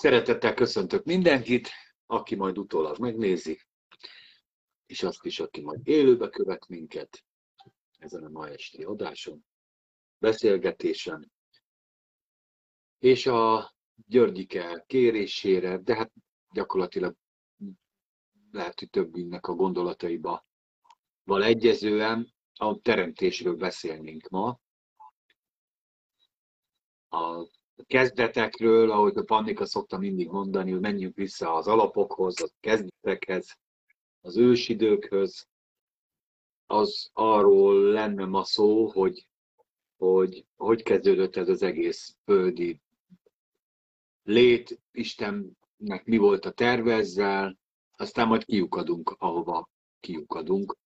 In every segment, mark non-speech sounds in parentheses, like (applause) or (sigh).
Szeretettel köszöntök mindenkit, aki majd utólag megnézi, és azt is, aki majd élőbe követ minket ezen a ma esti adáson, beszélgetésen, és a Györgyike kérésére, de hát gyakorlatilag lehet, hogy többünknek a gondolataiba val egyezően a teremtésről beszélnénk ma. A kezdetekről, ahogy a Pannika szokta mindig mondani, hogy menjünk vissza az alapokhoz, a kezdetekhez, az ősidőkhöz, az arról lenne ma szó, hogy hogy hogy kezdődött ez az egész földi lét, Istennek mi volt a terve ezzel, aztán majd kiukadunk, ahova kiukadunk.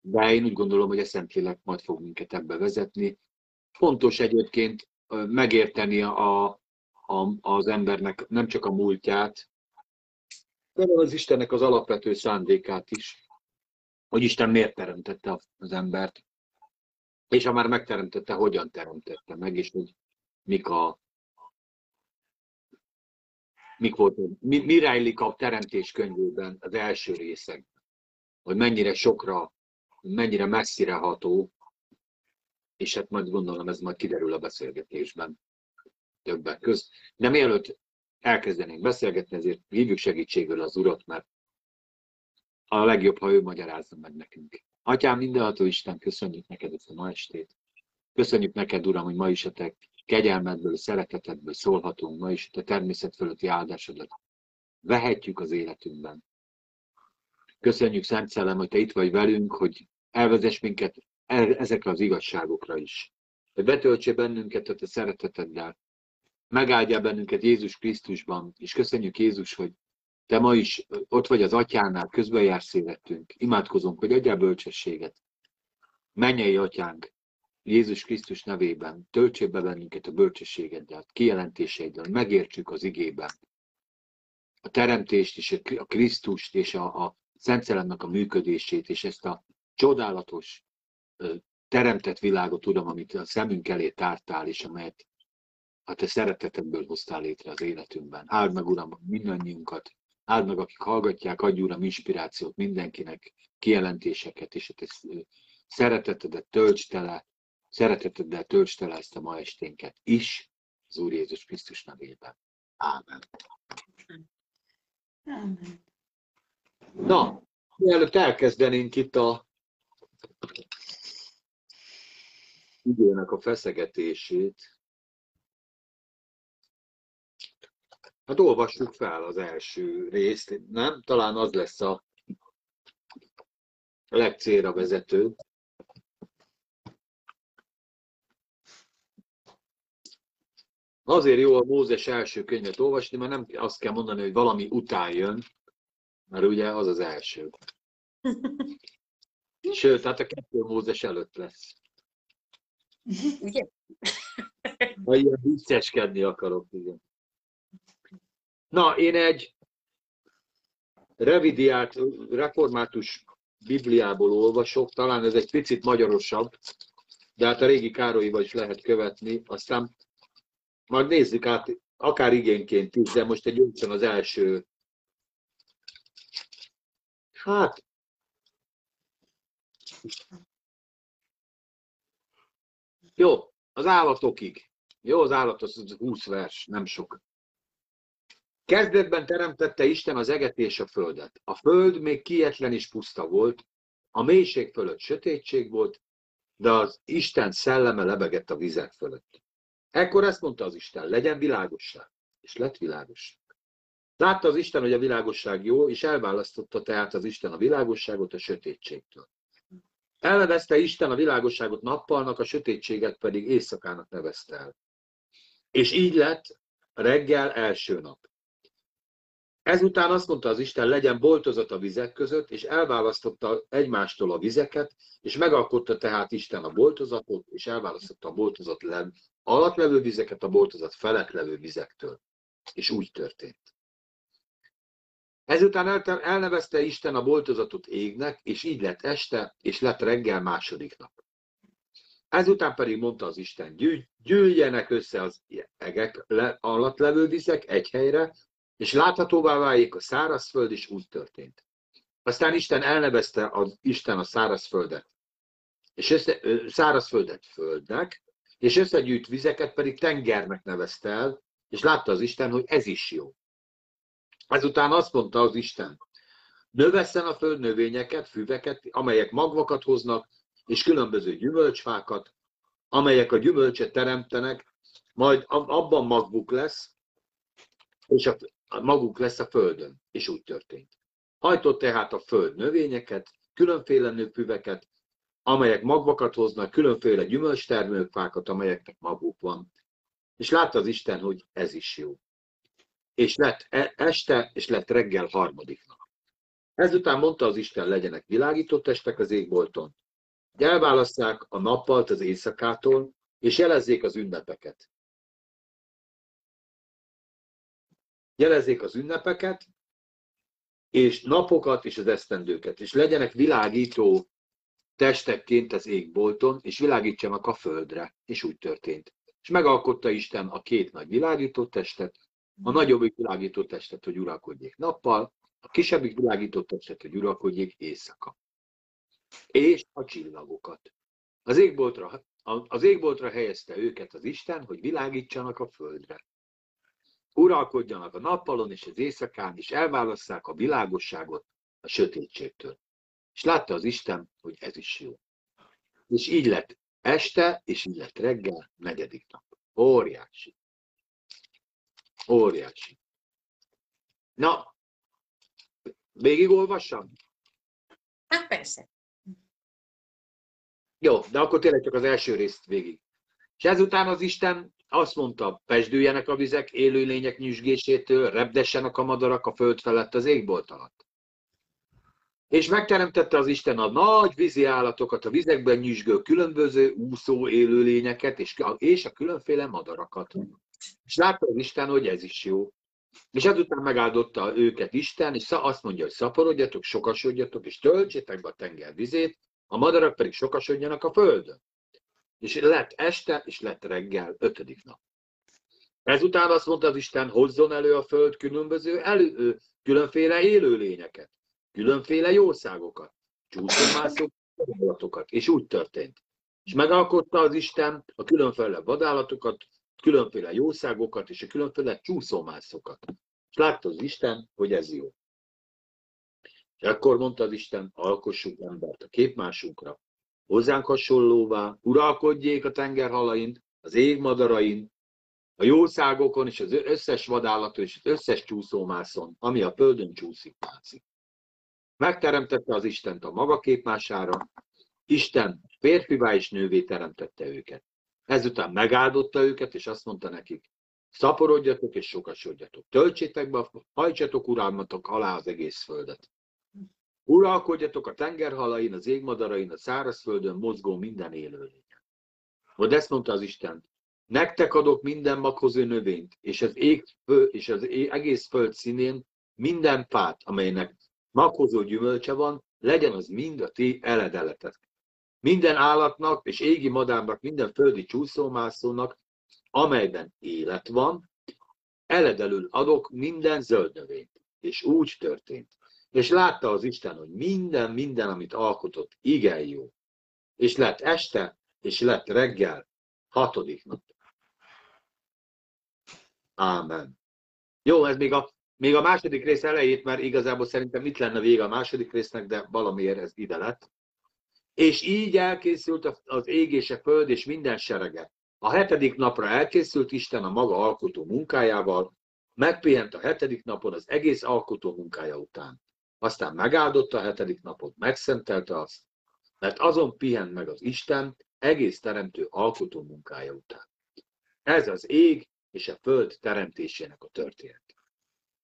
De én úgy gondolom, hogy a Szentlélek majd fog minket ebbe vezetni. Fontos egyébként megérteni a, a, az embernek nem csak a múltját, de az Istennek az alapvető szándékát is, hogy Isten miért teremtette az embert, és ha már megteremtette, hogyan teremtette meg, és hogy mik a mik volt, mi, mi rejlik a teremtés könyvében az első részek, hogy mennyire sokra, mennyire messzire ható, és hát majd gondolom ez majd kiderül a beszélgetésben többek közt. De mielőtt elkezdenénk beszélgetni, ezért hívjuk segítségül az Urat, mert a legjobb, ha ő magyarázza meg nekünk. Atyám, mindenható Isten, köszönjük neked ezt a ma estét. Köszönjük neked, Uram, hogy ma is a te kegyelmedből, szeretetedből szólhatunk, ma is a te természet fölötti áldásodat vehetjük az életünkben. Köszönjük, Szent Szellem, hogy te itt vagy velünk, hogy elvezess minket ezekre az igazságokra is. Hogy betöltse bennünket a te szereteteddel. Megáldja bennünket Jézus Krisztusban, és köszönjük Jézus, hogy te ma is ott vagy az atyánál, közben jársz életünk. Imádkozunk, hogy adjál bölcsességet. Mennyei atyánk, Jézus Krisztus nevében töltsék be bennünket a bölcsességeddel, kijelentéseiddel, megértsük az igében a teremtést és a Krisztust és a, a Szent Szellemnek a működését, és ezt a csodálatos teremtett világot, tudom, amit a szemünk elé tártál, és amelyet a te szeretetedből hoztál létre az életünkben. Áld meg, Uram, mindannyiunkat, áld meg, akik hallgatják, adj, Uram, inspirációt mindenkinek, kijelentéseket, és a te szeretetedet tölts tele, szereteteddel tölts tele ezt a ma esténket is, az Úr Jézus Krisztus nevében. Ámen. Ámen. Na, mielőtt elkezdenénk itt a időnek a feszegetését, hát olvassuk fel az első részt, nem? Talán az lesz a legcélra vezető. Azért jó a Mózes első könyvet olvasni, mert nem azt kell mondani, hogy valami után jön, mert ugye az az első. (laughs) Sőt, tehát a kettő Mózes előtt lesz. (laughs) Ugye? Ha ilyen vicceskedni akarok, igen. Na, én egy revidiált, református Bibliából olvasok, talán ez egy picit magyarosabb, de hát a régi Károlyival is lehet követni, aztán majd nézzük át, akár igényként is, de most egy gyorsan az első. Hát, jó, az állatokig. Jó, az állat az 20 vers, nem sok. Kezdetben teremtette Isten az eget és a földet. A föld még kietlen és puszta volt, a mélység fölött sötétség volt, de az Isten szelleme lebegett a vizek fölött. Ekkor ezt mondta az Isten, legyen világosság. És lett világosság. Látta az Isten, hogy a világosság jó, és elválasztotta tehát az Isten a világosságot a sötétségtől. Elnevezte Isten a világosságot nappalnak, a sötétséget pedig éjszakának nevezte el. És így lett reggel első nap. Ezután azt mondta az Isten, legyen boltozat a vizek között, és elválasztotta egymástól a vizeket, és megalkotta tehát Isten a boltozatot, és elválasztotta a boltozat alatt levő vizeket a boltozat felett levő vizektől. És úgy történt. Ezután elnevezte Isten a boltozatot égnek, és így lett este, és lett reggel második nap. Ezután pedig mondta az Isten, gyűljenek össze az egek alatt levő vizek egy helyre, és láthatóvá váljék a szárazföld, és úgy történt. Aztán Isten elnevezte az Isten a szárazföldet, és össze, szárazföldet földnek, és összegyűjt vizeket pedig tengernek nevezte el, és látta az Isten, hogy ez is jó. Ezután azt mondta az Isten, növesszen a föld növényeket, füveket, amelyek magvakat hoznak, és különböző gyümölcsfákat, amelyek a gyümölcset teremtenek, majd abban maguk lesz, és a, maguk lesz a földön. És úgy történt. Hajtott tehát a föld növényeket, különféle nőfüveket, amelyek magvakat hoznak, különféle gyümölcstermőfákat, amelyeknek maguk van. És látta az Isten, hogy ez is jó. És lett e, este, és lett reggel harmadik nap. Ezután mondta az Isten, legyenek világító testek az égbolton, elválasszák a nappalt az éjszakától, és jelezzék az ünnepeket. Jelezzék az ünnepeket, és napokat és az esztendőket, és legyenek világító testekként az égbolton, és világítsanak a földre. És úgy történt. És megalkotta Isten a két nagy világító testet, a nagyobbik világító testet, hogy uralkodjék nappal, a kisebbik világító testet, hogy uralkodjék éjszaka. És a csillagokat. Az égboltra, az égboltra helyezte őket az Isten, hogy világítsanak a földre. Uralkodjanak a nappalon és az éjszakán, és elválasszák a világosságot a sötétségtől. És látta az Isten, hogy ez is jó. És így lett este, és így lett reggel, negyedik nap. Óriási. Óriási. Na, végigolvassam? Hát persze. Jó, de akkor tényleg csak az első részt végig. És ezután az Isten azt mondta, pesdüljenek a vizek élőlények nyüzsgésétől, repdessenek a madarak a föld felett az égbolt alatt. És megteremtette az Isten a nagy vízi állatokat, a vizekben nyüzsgő különböző úszó élőlényeket, és a, és a különféle madarakat. És látta az Isten, hogy ez is jó. És ezután megáldotta őket Isten, és azt mondja, hogy szaporodjatok, sokasodjatok, és töltsétek be a tenger vizét, a madarak pedig sokasodjanak a földön. És lett este, és lett reggel, ötödik nap. Ezután azt mondta az Isten, hozzon elő a föld különböző elő, különféle élőlényeket különféle jószágokat, csúszómászók, és úgy történt. És megalkotta az Isten a különféle vadállatokat, különféle jószágokat és a különféle csúszómászokat. És látta az Isten, hogy ez jó. És akkor mondta az Isten, alkossuk embert a képmásunkra, hozzánk hasonlóvá, uralkodjék a tengerhalain, az égmadarain, a jószágokon és az összes vadállaton és az összes csúszómászon, ami a földön csúszik, mászik. Megteremtette az Istent a maga képmására, Isten férfivá és nővé teremtette őket. Ezután megáldotta őket, és azt mondta nekik, szaporodjatok és sokasodjatok. Töltsétek be, hajtsatok uralmatok alá az egész földet. Uralkodjatok a tengerhalain, az égmadarain, a szárazföldön mozgó minden élőlényen. Vagy ezt mondta az Isten, nektek adok minden maghozó növényt, és az, ég, és az egész föld színén minden fát, amelynek maghozó gyümölcse van, legyen az mind a ti eledeletek. Minden állatnak és égi madárnak, minden földi csúszómászónak, amelyben élet van, eledelül adok minden zöld növényt. És úgy történt. És látta az Isten, hogy minden, minden, amit alkotott, igen jó. És lett este, és lett reggel, hatodik nap. Ámen. Jó, ez még a még a második rész elejét, mert igazából szerintem itt lenne vége a második résznek, de valamiért ez ide lett. És így elkészült az ég és a föld és minden serege. A hetedik napra elkészült Isten a maga alkotó munkájával, megpihent a hetedik napon az egész alkotó munkája után. Aztán megáldotta a hetedik napot, megszentelte azt, mert azon pihent meg az Isten egész teremtő alkotó munkája után. Ez az ég és a föld teremtésének a történet.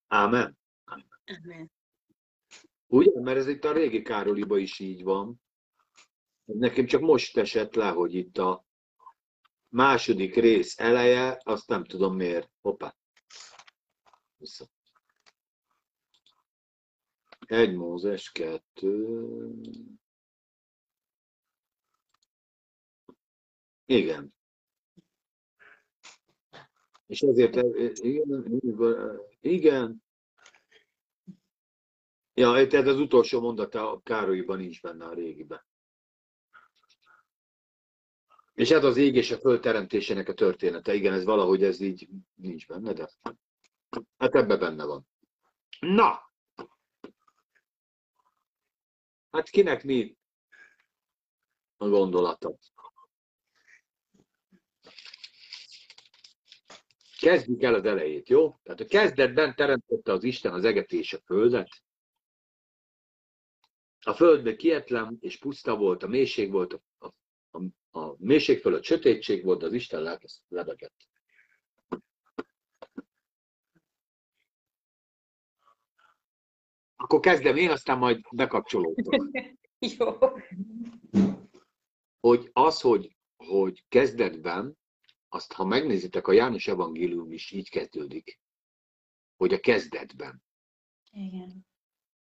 Ámen. Amen. Ugye? Mert ez itt a régi Károliba is így van. Nekem csak most esett le, hogy itt a második rész eleje, azt nem tudom miért. Hoppá. Vissza. Egy Mózes, kettő. Igen. És ezért, igen, igen. Ja, tehát az utolsó mondata a Károlyban nincs benne a régiben. És ez az ég és a föld teremtésének a története. Igen, ez valahogy ez így nincs benne, de hát ebbe benne van. Na! Hát kinek mi a gondolata? Kezdjük el az elejét, jó? Tehát a kezdetben teremtette az Isten az eget és a földet. A földben kietlen és puszta volt, a mélység volt, a, a, a mélység fölött sötétség volt, de az Isten lelke lebegett. Akkor kezdem én, aztán majd bekapcsolódok. (laughs) Jó. Hogy az, hogy, hogy kezdetben, azt ha megnézitek, a János evangélium is így kezdődik, hogy a kezdetben. Igen.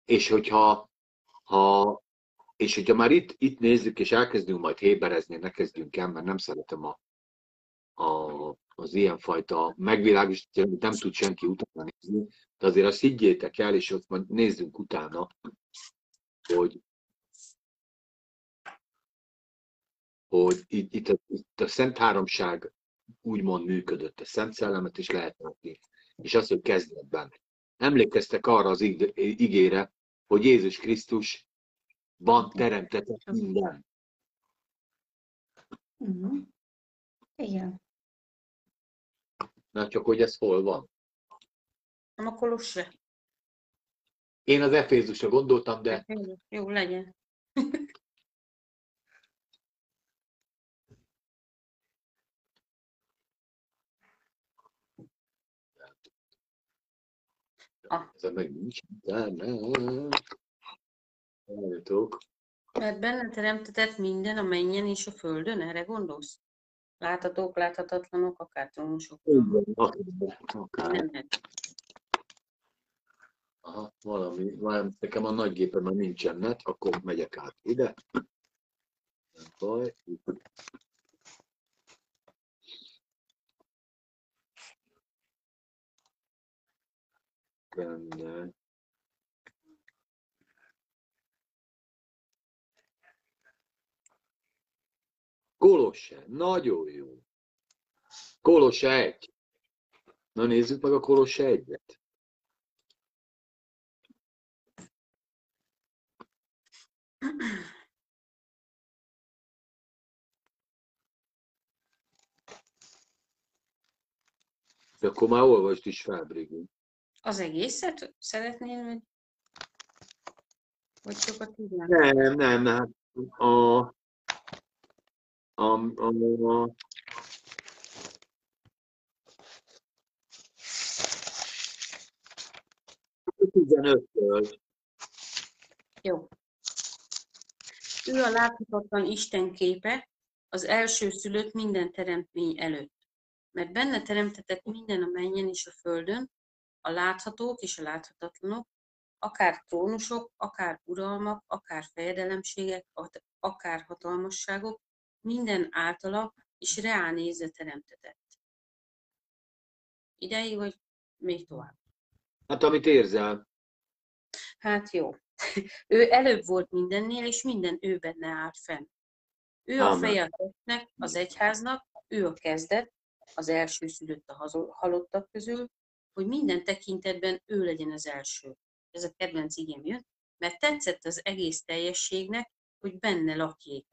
És hogyha ha, és hogyha már itt, itt nézzük, és elkezdünk majd héberezni, ne kezdjünk el, mert nem szeretem a, a, az ilyenfajta megvilágosítást, amit nem tud senki utána nézni, de azért azt higgyétek el, és ott majd nézzünk utána, hogy, hogy itt, itt, a, itt a Szent Háromság úgymond működött, a Szent Szellemet is lehet látni, és az, hogy kezdetben. Emlékeztek arra az igére, hogy Jézus Krisztus van teremtetett minden. Uh-huh. Igen. Na csak, hogy ez hol van. Nem a Kolosse. Én az Efézusra gondoltam, de Jó, legyen. (laughs) Ah. ez meg nincs. Várjatok. Mert benne teremtetett minden a menjen és a földön, erre gondolsz? Láthatók, láthatatlanok, akár trónusok. Akár. Aha, valami, valami, nekem a nagy gépen már nincsen net, akkor megyek át ide. Nem baj. Benne. Kolosse, nagyon jó. Kolosse egy. Na nézzük meg a Kolosse egyet. De akkor már olvasd is fel, Brigi. Az egészet szeretnél, vagy, vagy csak a tízet? Nem, nem, nem. A, a 15-től. Jó. Ő a láthatatlan Isten képe, az első szülött minden teremtmény előtt. Mert benne teremtetett minden a menjen és a földön, a láthatók és a láthatatlanok, akár trónusok, akár uralmak, akár fejedelemségek, akár hatalmasságok, minden általa és reál nézve teremtetett. Ideig, vagy még tovább? Hát amit érzel. Hát jó. (laughs) Ő előbb volt mindennél, és minden ő benne állt fenn. Ő a Amen. feje a testnek, az egyháznak, ő a kezdet, az első szülött a halottak közül, hogy minden tekintetben ő legyen az első. Ez a kedvenc igém jön, mert tetszett az egész teljességnek, hogy benne lakjék,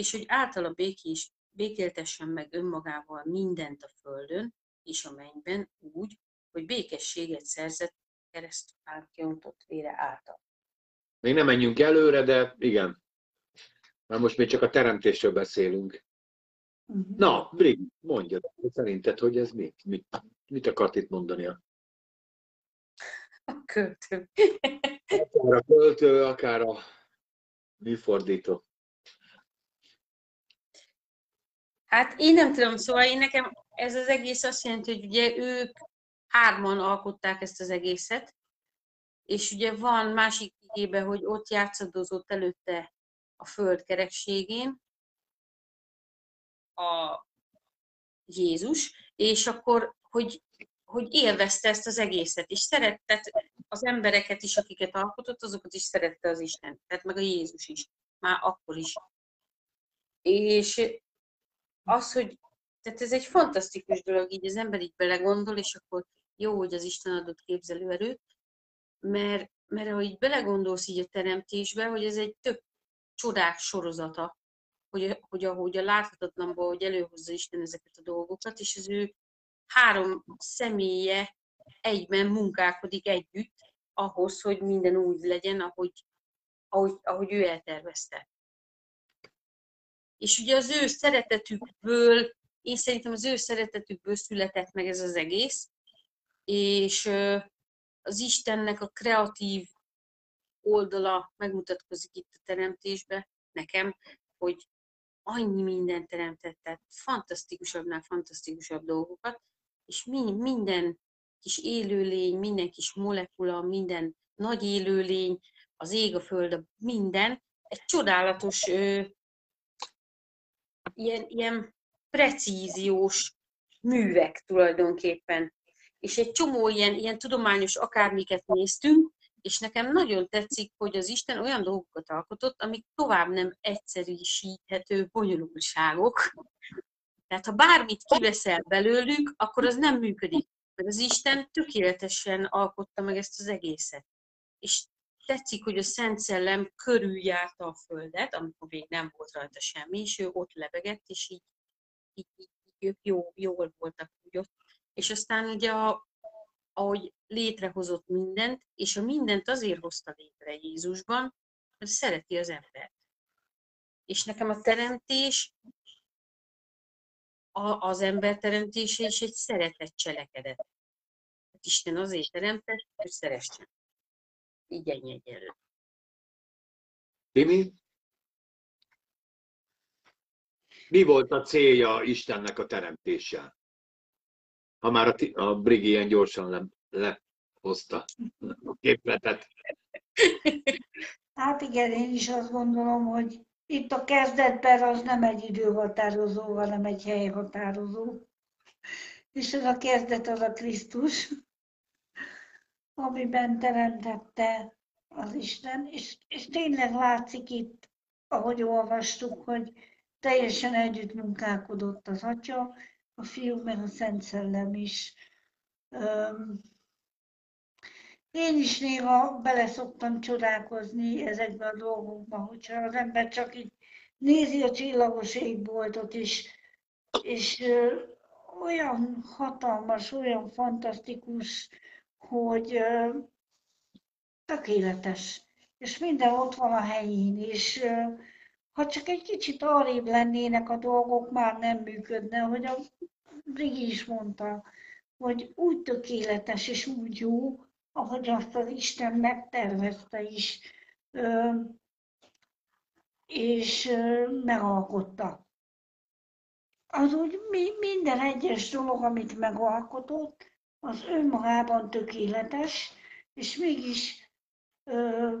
és hogy általa békés, békéltessen meg önmagával mindent a földön és a mennyben úgy, hogy békességet szerzett kereszt átjontott vére által. Még nem menjünk előre, de igen. Mert most még csak a teremtésről beszélünk. Na, Brig, mondjad, szerinted, hogy ez mi? Mit, mit akart itt mondani? A költő. Akár a költő, akár a műfordító. Hát én nem tudom, szóval én nekem ez az egész azt jelenti, hogy ugye ők hárman alkották ezt az egészet, és ugye van másik igébe, hogy ott játszadozott előtte a föld kerekségén, a Jézus, és akkor, hogy, hogy élvezte ezt az egészet, és szerette az embereket is, akiket alkotott, azokat is szerette az Isten, tehát meg a Jézus is, már akkor is. És az, hogy tehát ez egy fantasztikus dolog, így az ember így belegondol, és akkor jó, hogy az Isten adott képzelőerőt, mert, mert ahogy belegondolsz így a teremtésbe, hogy ez egy tök csodák sorozata, hogy, hogy ahogy a láthatatlanból, hogy előhozza Isten ezeket a dolgokat, és az ő három személye egyben munkálkodik együtt ahhoz, hogy minden úgy legyen, ahogy, ahogy, ahogy ő eltervezte. És ugye az ő szeretetükből, én szerintem az ő szeretetükből született meg ez az egész, és az Istennek a kreatív oldala megmutatkozik itt a teremtésben nekem, hogy annyi mindent teremtett, tehát fantasztikusabbnál fantasztikusabb dolgokat, és minden kis élőlény, minden kis molekula, minden nagy élőlény, az ég, a föld, minden, egy csodálatos ilyen, ilyen precíziós művek tulajdonképpen. És egy csomó ilyen, ilyen tudományos akármiket néztünk, és nekem nagyon tetszik, hogy az Isten olyan dolgokat alkotott, amik tovább nem egyszerűsíthető bonyolultságok. Tehát ha bármit kiveszel belőlük, akkor az nem működik. Mert az Isten tökéletesen alkotta meg ezt az egészet. És tetszik, hogy a Szent Szellem körüljárta a Földet, amikor még nem volt rajta semmi, és ő ott lebegett, és így, így, így, így jó, jól voltak úgy ott. És aztán ugye a, ahogy létrehozott mindent, és a mindent azért hozta létre Jézusban, mert szereti az embert. És nekem a teremtés, a, az ember teremtése is egy szeretett cselekedet. Hát Isten azért teremtett, hogy szeressen. Így ennyi egyenlő. Timi? Mi volt a célja Istennek a teremtéssel? ha már a, a Brigi ilyen gyorsan le, lehozta a képletet. Hát igen, én is azt gondolom, hogy itt a kezdetben az nem egy időhatározó, hanem egy helyhatározó. És ez a kezdet az a Krisztus, amiben teremtette az Isten, és, és tényleg látszik itt, ahogy olvastuk, hogy teljesen együtt munkálkodott az Atya, a fiú, meg a Szent Szellem is. Én is néha bele szoktam csodálkozni ezekbe a dolgokba, hogyha az ember csak így nézi a csillagos égboltot, és, és olyan hatalmas, olyan fantasztikus, hogy tökéletes, és minden ott van a helyén, és ha csak egy kicsit arrébb lennének a dolgok, már nem működne, hogy a Brigi is mondta, hogy úgy tökéletes és úgy jó, ahogy azt az Isten megtervezte is, és megalkotta. Az úgy minden egyes dolog, amit megalkotott, az önmagában tökéletes, és mégis ö,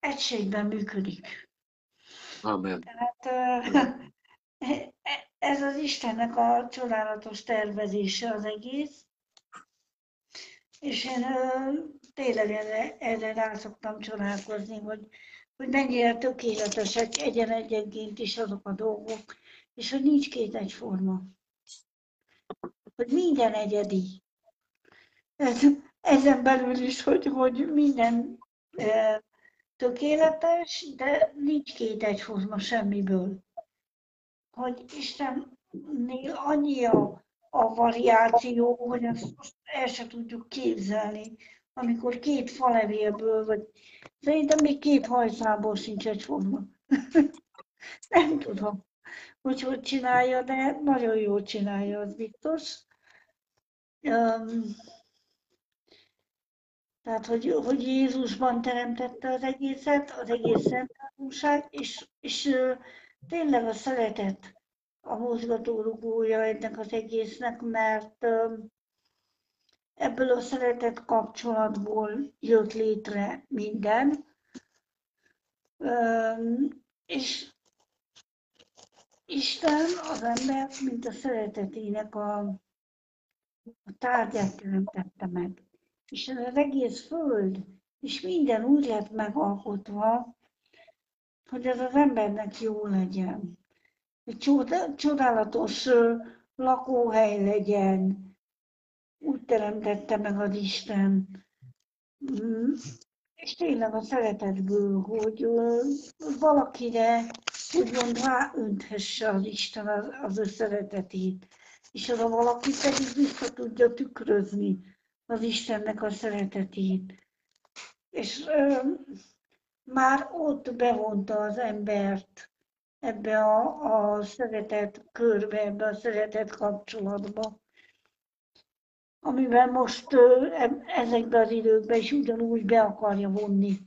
egységben működik. Amen. Tehát (laughs) ez az Istennek a csodálatos tervezése az egész. És én tényleg erre, erre rá szoktam csodálkozni, hogy, hogy mennyire tökéletesek egyen-egyenként is azok a dolgok, és hogy nincs két egyforma. Hogy minden egyedi. Ez, ezen belül is, hogy, hogy minden e, tökéletes, de nincs két egyforma semmiből hogy Istennél annyi a, a variáció, hogy ezt el sem tudjuk képzelni. Amikor két falevélből, vagy szerintem még két hajszából sincs egyforma. (laughs) Nem tudom, hogy hogy csinálja, de nagyon jól csinálja, az biztos. Um, tehát, hogy, hogy Jézusban teremtette az egészet, az egész szent és, és tényleg a szeretet a mozgatórugója ennek az egésznek, mert ebből a szeretet kapcsolatból jött létre minden, és Isten az embert, mint a szeretetének a, a tárgyát teremtette meg. És ez az egész föld, és minden úgy lett megalkotva, hogy ez az embernek jó legyen. Egy csodálatos lakóhely legyen, úgy teremtette meg az Isten. Mm. És tényleg a szeretetből, hogy valakire úgymond ráönthesse az Isten az, az ő szeretetét. És az a valaki pedig vissza tudja tükrözni az Istennek a szeretetét. És ö, már ott bevonta az embert ebbe a, a szeretet körbe, ebbe a szeretet kapcsolatba amiben most ezekben az időkben is ugyanúgy be akarja vonni.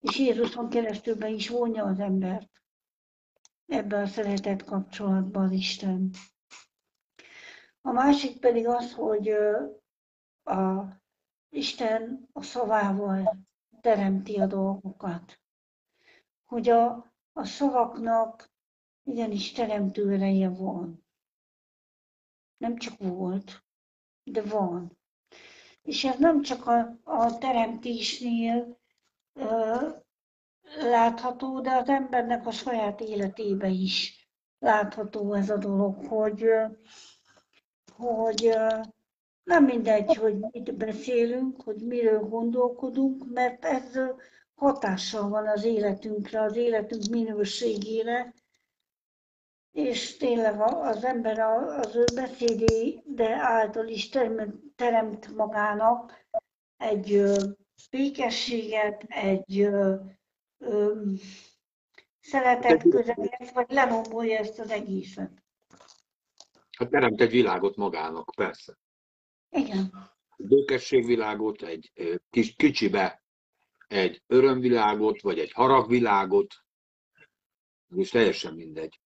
És Jézuson keresztül be is vonja az embert ebbe a szeretet kapcsolatban az Isten. A másik pedig az, hogy a Isten a szavával teremti a dolgokat. Hogy a, a szavaknak igenis teremtő ereje van. Nem csak volt, de van. És ez nem csak a, a teremtésnél ö, látható, de az embernek a saját életébe is látható ez a dolog, hogy, hogy nem mindegy, hogy mit beszélünk, hogy miről gondolkodunk, mert ez hatással van az életünkre, az életünk minőségére, és tényleg az ember az ő beszédé által is teremt magának egy békességet, egy szeretet közeget, vagy lerombolja ezt az egészet. Hát teremt egy világot magának, persze. Igen. Békességvilágot, egy kis, kicsibe egy örömvilágot, vagy egy haragvilágot, és teljesen mindegy.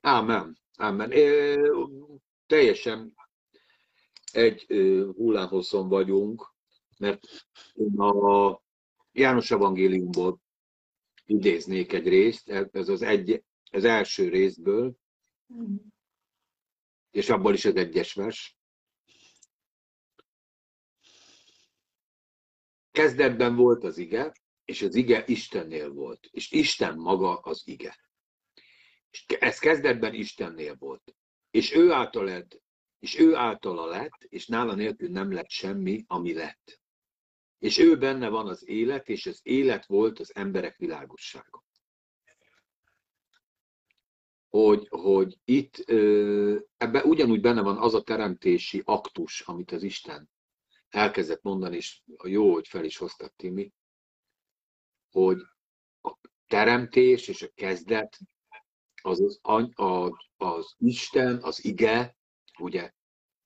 Ámen, ámen. É, teljesen egy hullámhosszon vagyunk, mert a János Evangéliumból idéznék egy részt, ez az, egy, az első részből, mm. És abból is az egyes vers. Kezdetben volt az ige, és az ige Istennél volt, és Isten maga az ige. És ez kezdetben Istennél volt. És ő által lett, és ő általa lett, és nála nélkül nem lett semmi, ami lett. És ő benne van az élet, és az élet volt az emberek világossága. Hogy, hogy itt ebben ugyanúgy benne van az a teremtési aktus, amit az Isten elkezdett mondani, és jó, hogy fel is hoztad Timi, hogy a teremtés és a kezdet az, az, az, az Isten, az ige, ugye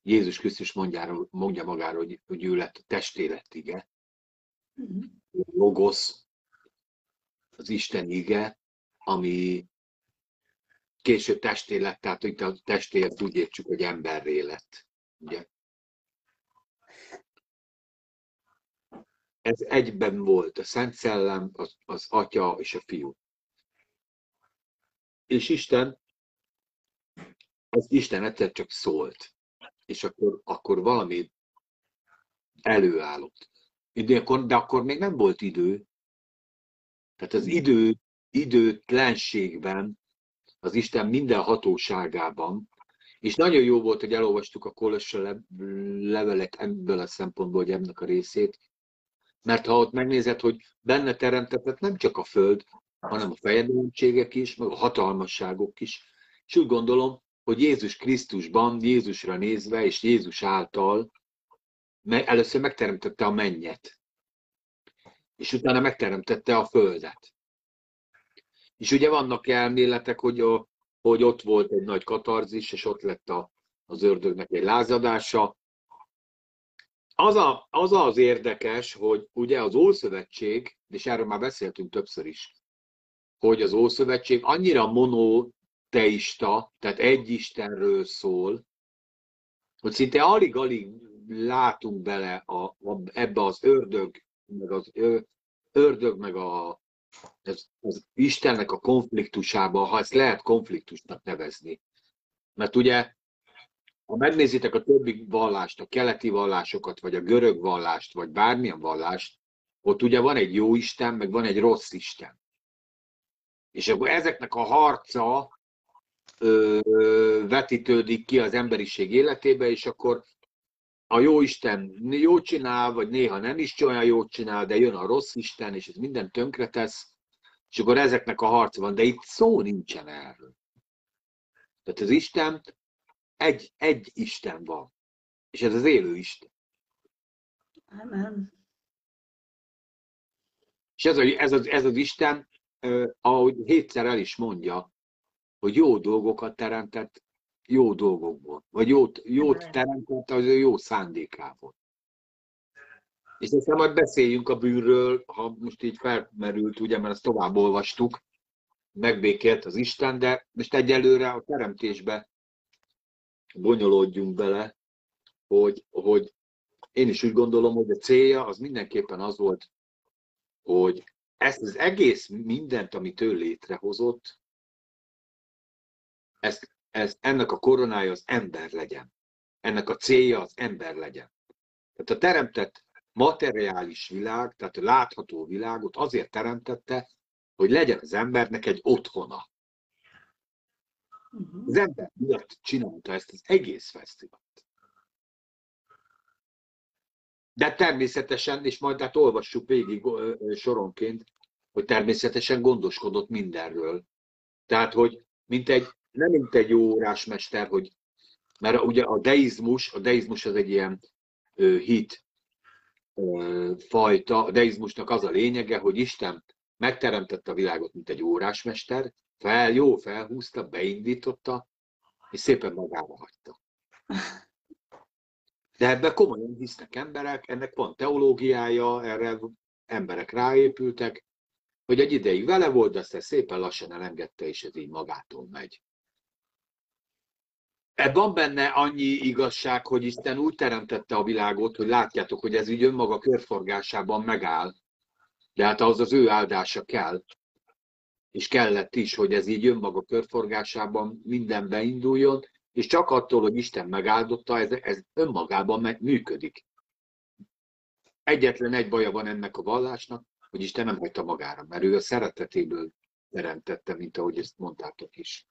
Jézus Krisztus mondja, mondja magára, hogy, hogy ő lett a testélet ige, mm-hmm. logosz, az Isten ige, ami később testé lett, tehát itt a testéért úgy értsük, hogy emberré lett. Ugye? Ez egyben volt a Szent Szellem, az, az Atya és a Fiú. És Isten, az Isten egyszer csak szólt, és akkor, akkor valami előállott. De akkor, de akkor még nem volt idő. Tehát az idő, időtlenségben, az Isten minden hatóságában, és nagyon jó volt, hogy elolvastuk a Kolossa levelet ebből a szempontból, hogy ennek a részét, mert ha ott megnézed, hogy benne teremtetett nem csak a Föld, hanem a fejedelemségek is, meg a hatalmasságok is. És úgy gondolom, hogy Jézus Krisztusban, Jézusra nézve, és Jézus által először megteremtette a mennyet, és utána megteremtette a földet. És ugye vannak elméletek, hogy, a, hogy ott volt egy nagy katarzis, és ott lett a, az ördögnek egy lázadása. Az, a, az az érdekes, hogy ugye az Ószövetség, és erről már beszéltünk többször is, hogy az Ószövetség annyira monoteista, tehát egy Istenről szól, hogy szinte alig-alig látunk bele a, a, ebbe az ördög, meg az ördög, meg a ez, az Istennek a konfliktusába, ha ezt lehet konfliktusnak nevezni. Mert ugye, ha megnézitek a többi vallást, a keleti vallásokat, vagy a görög vallást, vagy bármilyen vallást, ott ugye van egy jó Isten, meg van egy rossz Isten. És akkor ezeknek a harca ö, vetítődik ki az emberiség életébe, és akkor a jó Isten jót csinál, vagy néha nem is olyan jót csinál, de jön a rossz Isten, és ez minden tönkretesz, és akkor ezeknek a harc van, de itt szó nincsen erről. Tehát az Isten, egy, egy Isten van, és ez az élő Isten. Amen. És ez, ez, az, ez az Isten, ahogy hétszer el is mondja, hogy jó dolgokat teremtett jó dolgokból, vagy jót, jót teremtett az ő jó szándékából. És aztán majd beszéljünk a bűnről, ha most így felmerült, ugye, mert ezt tovább olvastuk, megbékélt az Isten, de most egyelőre a teremtésbe bonyolódjunk bele, hogy, hogy én is úgy gondolom, hogy a célja az mindenképpen az volt, hogy ezt az egész mindent, amit ő létrehozott, ezt, ez, ennek a koronája az ember legyen. Ennek a célja az ember legyen. Tehát a teremtett materiális világ, tehát a látható világot azért teremtette, hogy legyen az embernek egy otthona. Mhm. Az ember miatt csinálta ezt az egész fesztivált. De természetesen, és majd hát olvassuk végig soronként, hogy természetesen gondoskodott mindenről. Tehát, hogy mint egy, nem mint egy jó órásmester, hogy, mert ugye a deizmus, a deizmus az egy ilyen ö, hit ö, fajta, a deizmusnak az a lényege, hogy Isten megteremtette a világot, mint egy órásmester, fel, jó felhúzta, beindította, és szépen magára hagyta. De ebben komolyan hisznek emberek, ennek van teológiája, erre emberek ráépültek, hogy egy ideig vele volt, de aztán szépen lassan elengedte, és ez így magától megy. Van benne annyi igazság, hogy Isten úgy teremtette a világot, hogy látjátok, hogy ez így önmaga körforgásában megáll. De hát ahhoz az ő áldása kell. És kellett is, hogy ez így önmaga körforgásában minden beinduljon, és csak attól, hogy Isten megáldotta, ez, ez önmagában működik. Egyetlen egy baja van ennek a vallásnak, hogy Isten nem hagyta magára, mert ő a szeretetéből teremtette, mint ahogy ezt mondtátok is.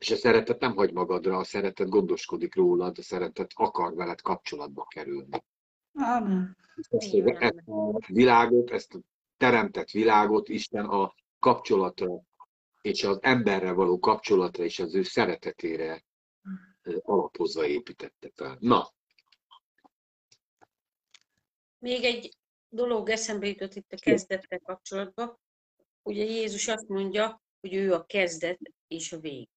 És a szeretet nem hagy magadra, a szeretet gondoskodik rólad, a szeretet akar veled kapcsolatba kerülni. Amen. Ezt, ezt a világot, ezt a teremtett világot Isten a kapcsolatra és az emberrel való kapcsolatra és az ő szeretetére alapozva építette fel. Na. Még egy dolog eszembe jutott itt a kezdettel kapcsolatban. Ugye Jézus azt mondja, hogy ő a kezdet és a vég.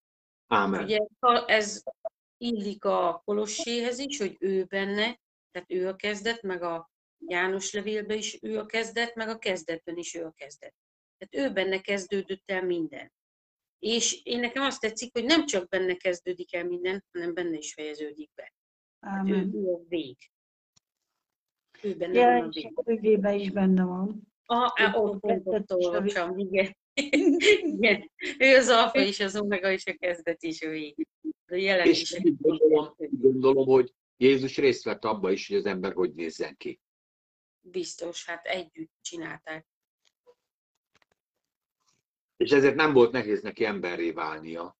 Ámen. Ugye ez illik a Kolosséhez is, hogy ő benne, tehát ő a kezdet, meg a János levélben is ő a kezdet, meg a kezdetben is ő a kezdet. Tehát ő benne kezdődött el minden. És én nekem azt tetszik, hogy nem csak benne kezdődik el minden, hanem benne is fejeződik be. Hát ő, ő a vég. Ő benne Ja, van a vég. a is benne van. Ott ott és a vég. olvasom, igen. Igen. Ő az alfa és az omega és a kezdet is a vég. A jelen És is. gondolom, gondolom, hogy Jézus részt vett abba is, hogy az ember hogy nézzen ki. Biztos, hát együtt csinálták. És ezért nem volt nehéz neki emberré válnia.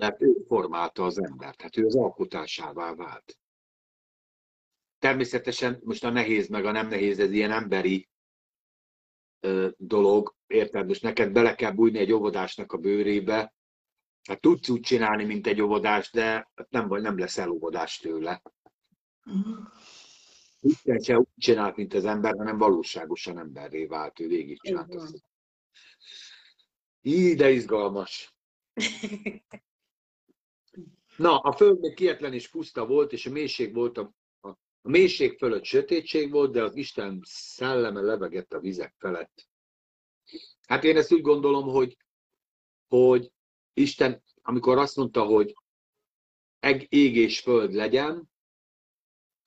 Mert ő formálta az embert, hát ő az alkotásává vált. Természetesen most a nehéz meg a nem nehéz, ez ilyen emberi dolog, érted? Most neked bele kell bújni egy óvodásnak a bőrébe, hát tudsz úgy csinálni, mint egy óvodás, de nem, vagy nem leszel óvodás tőle. Mhm. Isten se úgy csinált, mint az ember, hanem valóságosan emberré vált, ő végig Így csinálta. van. ezt. Í, de izgalmas. (laughs) Na, a föld még kietlen és puszta volt, és a mélység volt a, a, mélység fölött sötétség volt, de az Isten szelleme levegett a vizek felett. Hát én ezt úgy gondolom, hogy, hogy Isten, amikor azt mondta, hogy eg- ég és föld legyen,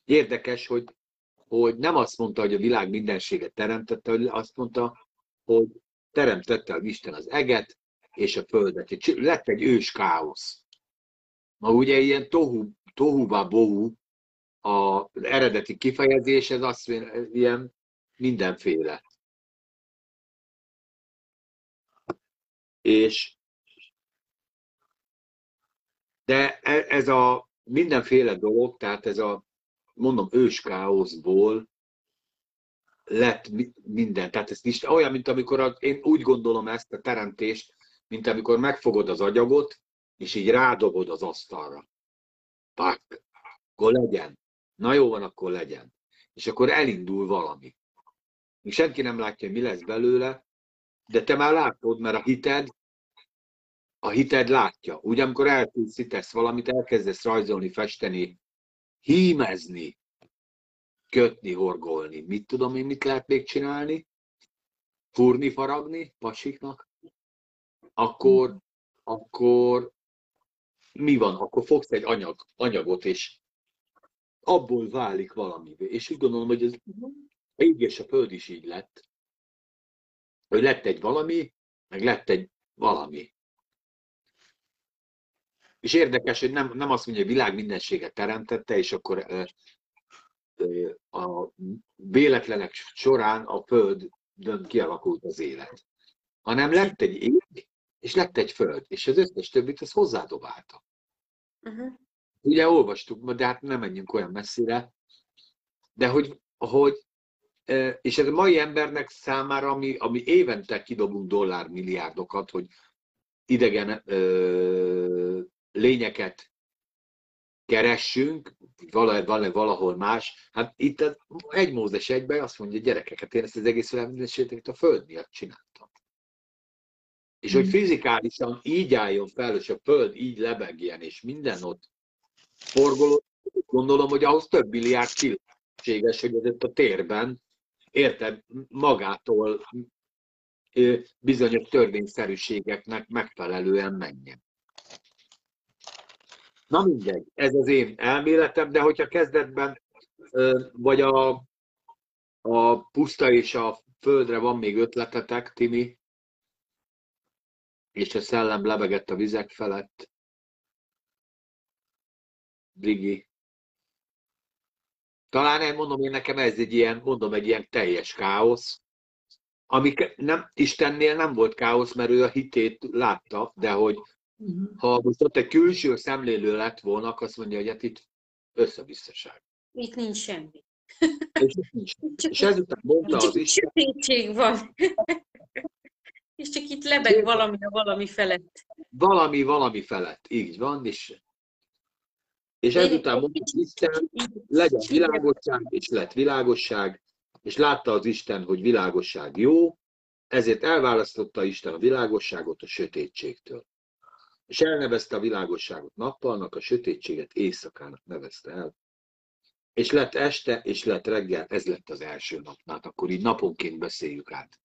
érdekes, hogy hogy nem azt mondta, hogy a világ mindenséget teremtette, hogy azt mondta, hogy teremtette az Isten az eget és a földet. Lett egy ős káosz. Ma ugye ilyen tohu, tohuba bohu, az eredeti kifejezés, ez azt ilyen mindenféle. És de e- ez a mindenféle dolog, tehát ez a, mondom, őskáoszból lett minden. Tehát ez is olyan, mint amikor a, én úgy gondolom ezt a teremtést, mint amikor megfogod az agyagot, és így rádobod az asztalra. Pak, akkor legyen. Na jó van, akkor legyen. És akkor elindul valami. Még senki nem látja, mi lesz belőle, de te már látod, mert a hited, a hited látja. Úgy, amikor elkészítesz valamit, elkezdesz rajzolni, festeni, hímezni, kötni, horgolni. Mit tudom én, mit lehet még csinálni? Furni, faragni pasiknak? Akkor, akkor mi van? Akkor fogsz egy anyag, anyagot, és abból válik valami. És úgy gondolom, hogy ez ég és a föld is így lett. Hogy lett egy valami, meg lett egy valami. És érdekes, hogy nem, nem azt mondja, hogy a világ mindenséget teremtette, és akkor a véletlenek során a földön kialakult az élet. Hanem lett egy ég, és lett egy föld, és az összes többit az hozzádobálta. Uh-huh. Ugye olvastuk, de hát nem menjünk olyan messzire, de hogy, hogy és ez a mai embernek számára, ami, ami évente kidobunk dollármilliárdokat, hogy idegen ö, lényeket keressünk, valahol, valahol más. Hát itt egy Mózes egyben azt mondja, gyerekeket, én ezt az egész világ a Föld miatt csináltam. És hogy hmm. fizikálisan így álljon fel, és a Föld így lebegjen, és minden ott forgoló, gondolom, hogy ahhoz több milliárd szükséges, hogy ez a térben, érted, magától bizonyos törvényszerűségeknek megfelelően menjen. Na mindegy, ez az én elméletem, de hogyha kezdetben vagy a, a puszta és a földre van még ötletetek, Timi, és a szellem lebegett a vizek felett, Brigi. Talán én mondom, én nekem ez egy ilyen, mondom, egy ilyen teljes káosz, ami nem, Istennél nem volt káosz, mert ő a hitét látta, de hogy. Ha most ott egy külső szemlélő lett volna, akkor azt mondja, hogy hát itt összebiztoság. Itt nincs semmi. És, nincs. Csak, és ezután mondta az is. Sötétség van. (laughs) és csak itt lebeg valami a valami felett. Valami, valami felett. Így van, és és ezután mondta Isten, legyen világosság, és lett világosság, és látta az Isten, hogy világosság jó, ezért elválasztotta Isten a világosságot a sötétségtől és elnevezte a világosságot nappalnak, a sötétséget éjszakának nevezte el. És lett este, és lett reggel, ez lett az első nap. Hát akkor így naponként beszéljük át.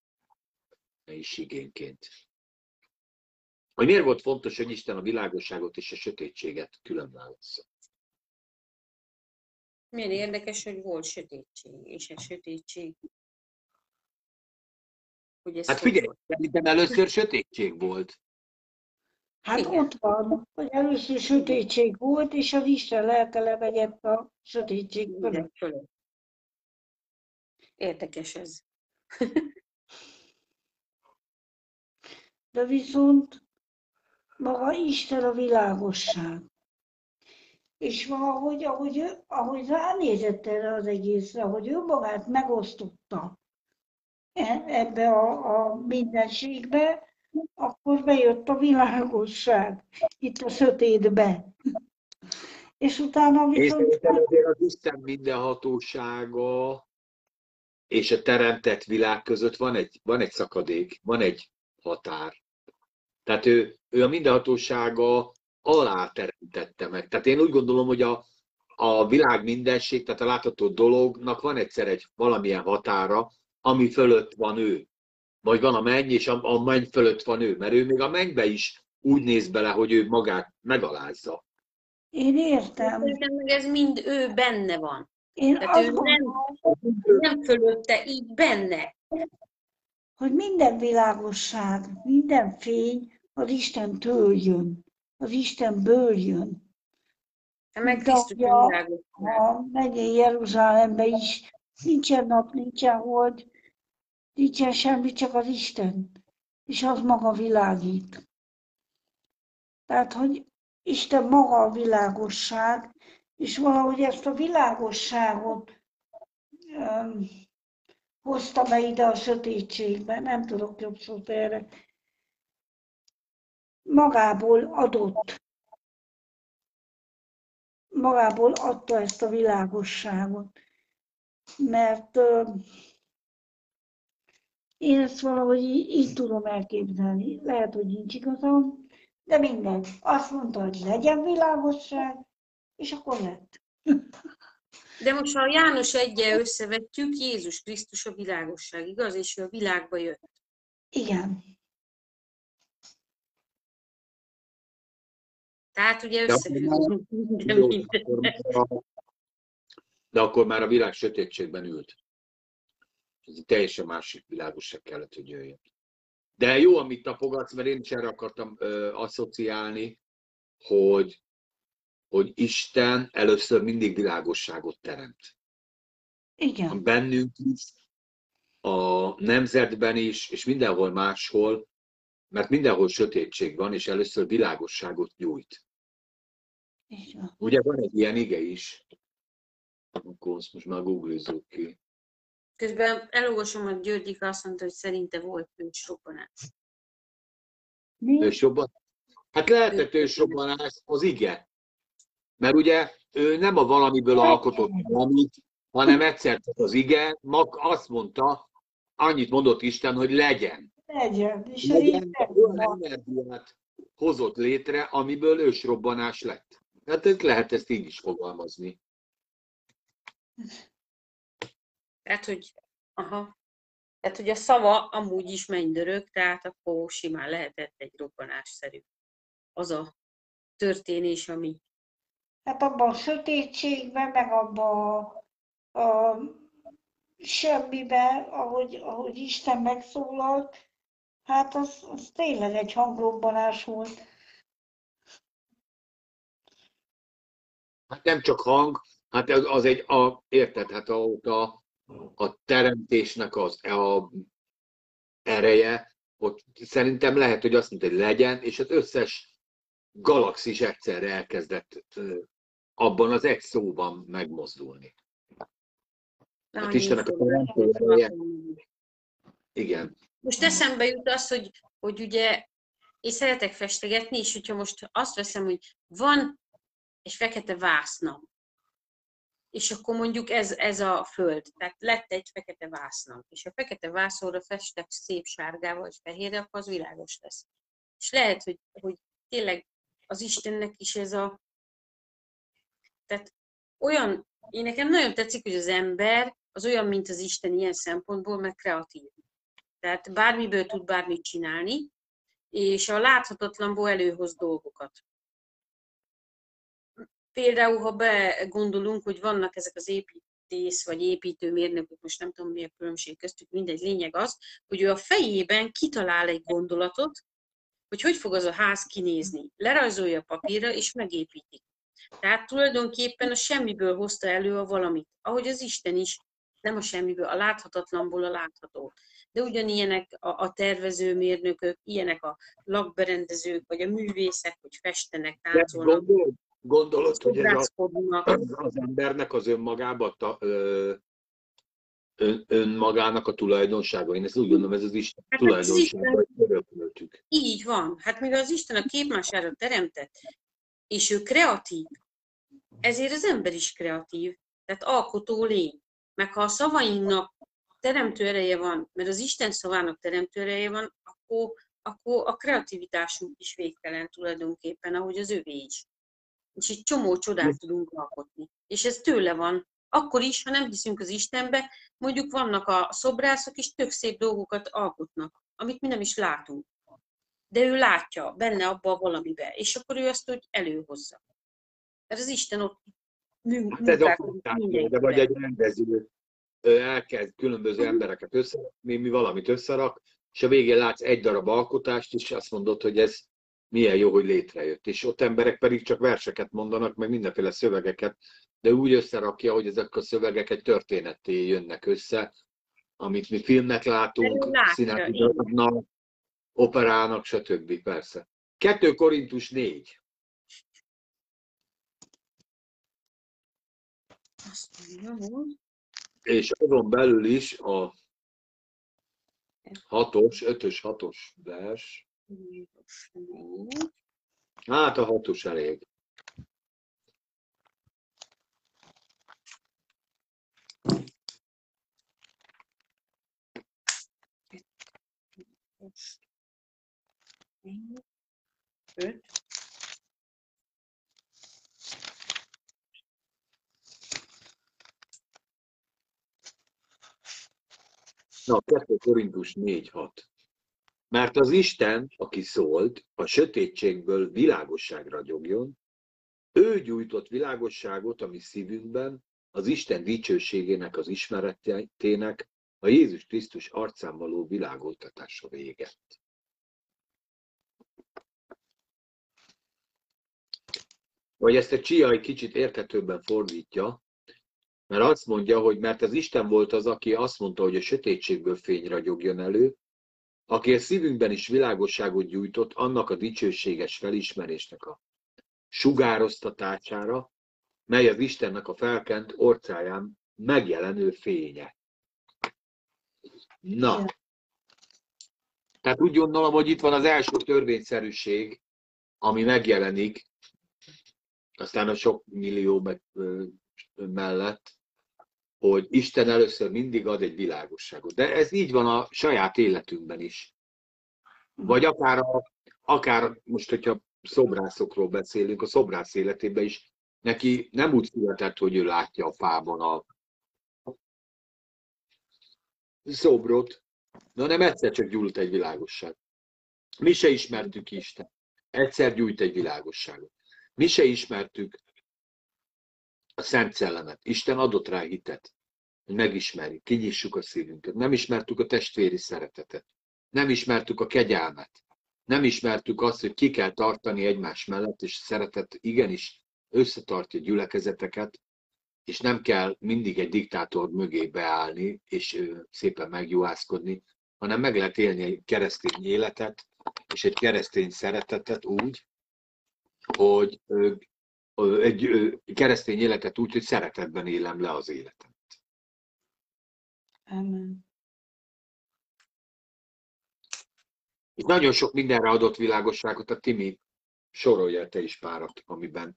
Ne is igényként. Hogy miért volt fontos, hogy Isten a világosságot és a sötétséget külön válassza? Milyen érdekes, hogy volt sötétség, és a sötétség. Hogy hát figyelj, szerintem először sötétség volt. Hát Igen. ott van, hogy először sötétség volt, és az Isten lelke levegyett a sötétség fölött. Érdekes ez. De viszont maga Isten a világosság. És valahogy, ahogy, ahogy ránézett erre az egészre, hogy ő magát megosztotta e, ebbe a, a mindenségbe, akkor bejött a világosság itt a sötétbe. És utána viszont... És azért az Isten mindenhatósága és a teremtett világ között van egy, van egy szakadék, van egy határ. Tehát ő, ő a mindenhatósága alá teremtette meg. Tehát én úgy gondolom, hogy a, a világ mindenség, tehát a látható dolognak van egyszer egy valamilyen határa, ami fölött van ő vagy van a menny, és a, a menny fölött van ő, mert ő még a mennybe is úgy néz bele, hogy ő magát megalázza. Én értem. Szerintem meg ez mind ő benne van. Én Tehát azt ő nem, nem fölötte, így benne. hogy minden világosság, minden fény az Istentől jön, az Istenből jön. Hát meg Mint Krisztus ahogy a- világos. A megyei Jeruzsálemben is nincsen nap, nincsen hold, nincsen semmi, csak az Isten. És az maga világít. Tehát, hogy Isten maga a világosság, és valahogy ezt a világosságot um, hozta be ide a sötétségbe, nem tudok jobb szót erre. Magából adott. Magából adta ezt a világosságot. Mert én ezt valahogy így, így tudom elképzelni. Lehet, hogy nincs igazam, de mindegy. Azt mondta, hogy legyen világosság, és akkor lett. De most ha a János egyel összevetjük, Jézus Krisztus a világosság, igaz? És ő a világba jött. Igen. Tehát ugye De összefügg. akkor (laughs) De akkor már a világ sötétségben ült. Ez egy teljesen másik világosság kellett, hogy jöjjön. De jó, amit tapogatsz, mert én is erre akartam ö, asszociálni, hogy, hogy Isten először mindig világosságot teremt. Igen. Bennünk is, a nemzetben is, és mindenhol máshol, mert mindenhol sötétség van, és először világosságot nyújt. Ugye van egy ilyen ige is, akkor azt most már googlizzuk ki. Közben elolvasom, hogy Györgyik azt mondta, hogy szerinte volt ősrobbanás. Mi? Ősrobban? Hát lehetett ősrobbanás, az ige. Mert ugye ő nem a valamiből alkotott valamit, hanem egyszer az ige, mag azt mondta, annyit mondott Isten, hogy legyen. Legyen. És Legyen, olyan energiát hozott létre, amiből ősrobbanás lett. Hát ez lehet ezt így is fogalmazni. Tehát, hogy, aha. Tehát, hogy a szava amúgy is mennydörög, tehát akkor simán lehetett egy robbanásszerű. Az a történés, ami Hát abban a sötétségben, meg abban a, a semmiben, ahogy, ahogy Isten megszólalt, hát az, az tényleg egy hangrobbanás volt. Hát nem csak hang, hát az, az egy, a, érted, hát a, a, a teremtésnek az a ereje, ott szerintem lehet, hogy azt mondta, hogy legyen, és az összes galaxis egyszerre elkezdett abban az egy szóban megmozdulni. Hát annyi Istennek a információ teremtő ereje. van. Igen. Most eszembe jut az, hogy, hogy ugye én szeretek festegetni, és hogyha most azt veszem, hogy van egy fekete vásznam, és akkor mondjuk ez, ez a föld, tehát lett egy fekete vásznam, és a fekete vászonra festek szép sárgával és fehérre, akkor az világos lesz. És lehet, hogy, hogy tényleg az Istennek is ez a... Tehát olyan, én nekem nagyon tetszik, hogy az ember az olyan, mint az Isten ilyen szempontból, meg kreatív. Tehát bármiből tud bármit csinálni, és a láthatatlanból előhoz dolgokat. Például, ha begondolunk, hogy vannak ezek az építész vagy építőmérnökök, most nem tudom mi a különbség köztük, mindegy, lényeg az, hogy ő a fejében kitalál egy gondolatot, hogy hogy fog az a ház kinézni. Lerajzolja papírra, és megépíti. Tehát tulajdonképpen a semmiből hozta elő a valamit. Ahogy az Isten is, nem a semmiből, a láthatatlanból a látható. De ugyanilyenek a, a tervezőmérnökök, ilyenek a lakberendezők, vagy a művészek, hogy festenek, táncolnak, gondolod, gondolod, hogy ez a, az embernek az önmagába, ta, ö, ön, önmagának a tulajdonsága. Én ezt úgy gondolom, ez az Isten Hát tulajdonsága, hogy örököltük. Így van. Hát mivel az Isten a képmására teremtett, és ő kreatív, ezért az ember is kreatív, tehát alkotó lény. Meg ha a szavainknak teremtő ereje van, mert az Isten szavának teremtő ereje van, akkor, akkor a kreativitásunk is végtelen tulajdonképpen, ahogy az övé is. És egy csomó csodát tudunk alkotni. És ez tőle van. Akkor is, ha nem hiszünk az Istenbe, mondjuk vannak a szobrászok, és tök szép dolgokat alkotnak, amit mi nem is látunk. De ő látja benne abba a valamibe, és akkor ő azt úgy előhozza. Mert az Isten ott mű, Hát ez a de vagy egy rendező elkezd különböző embereket összerakni, mi valamit összerak, és a végén látsz egy darab alkotást, és azt mondod, hogy ez milyen jó, hogy létrejött. És ott emberek pedig csak verseket mondanak, meg mindenféle szövegeket, de úgy összerakja, hogy ezek a szövegek egy történetté jönnek össze, amit mi filmnek látunk, színek operának, stb. Persze. 2 Korintus 4. Azt mondja, hogy És azon belül is a hatos, ötös, hatos vers. Hát a hatos elég. Öt, Na, 2 Korintus 4.6. Mert az Isten, aki szólt, a sötétségből világosság ragyogjon, ő gyújtott világosságot a mi szívünkben, az Isten dicsőségének az ismeretének, a Jézus Krisztus arcán való világoltatása véget. Vagy ezt a Csia egy kicsit érthetőbben fordítja, mert azt mondja, hogy mert az Isten volt az, aki azt mondta, hogy a sötétségből fény ragyogjon elő, aki a szívünkben is világosságot gyújtott annak a dicsőséges felismerésnek a sugároztatására, mely az Istennek a felkent orcáján megjelenő fénye. Na, tehát úgy gondolom, hogy itt van az első törvényszerűség, ami megjelenik, aztán a sok millió meg, mellett, hogy Isten először mindig ad egy világosságot. De ez így van a saját életünkben is. Vagy akár, a, akár most, hogyha szobrászokról beszélünk, a szobrász életében is neki nem úgy született, hogy ő látja a fában a szobrot, de hanem egyszer csak gyújt egy világosság. Mi se ismertük Isten. Egyszer gyújt egy világosságot. Mi se ismertük a Szent Szellemet. Isten adott rá hitet, hogy megismerjük, kinyissuk a szívünket. Nem ismertük a testvéri szeretetet. Nem ismertük a kegyelmet. Nem ismertük azt, hogy ki kell tartani egymás mellett, és szeretet igenis összetartja gyülekezeteket, és nem kell mindig egy diktátor mögé beállni, és szépen megjuhászkodni, hanem meg lehet élni egy keresztény életet, és egy keresztény szeretetet úgy, hogy egy keresztény életet úgy, hogy szeretetben élem le az életem. Amen. És nagyon sok mindenre adott világosságot a Timi sorolja te is párat, amiben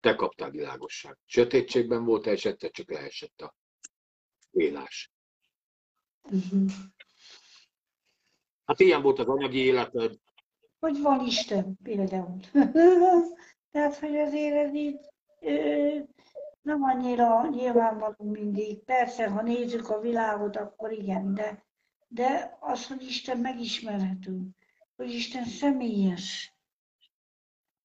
te kaptál világosságot. Sötétségben volt, és egyszer csak leesett a élás. Uh-huh. Hát ilyen volt az anyagi életed, Hogy van Isten például. (laughs) Tehát, hogy azért ez így ö, nem annyira nyilvánvaló mindig. Persze, ha nézzük a világot, akkor igen, de, de az, hogy Isten megismerhető, hogy Isten személyes,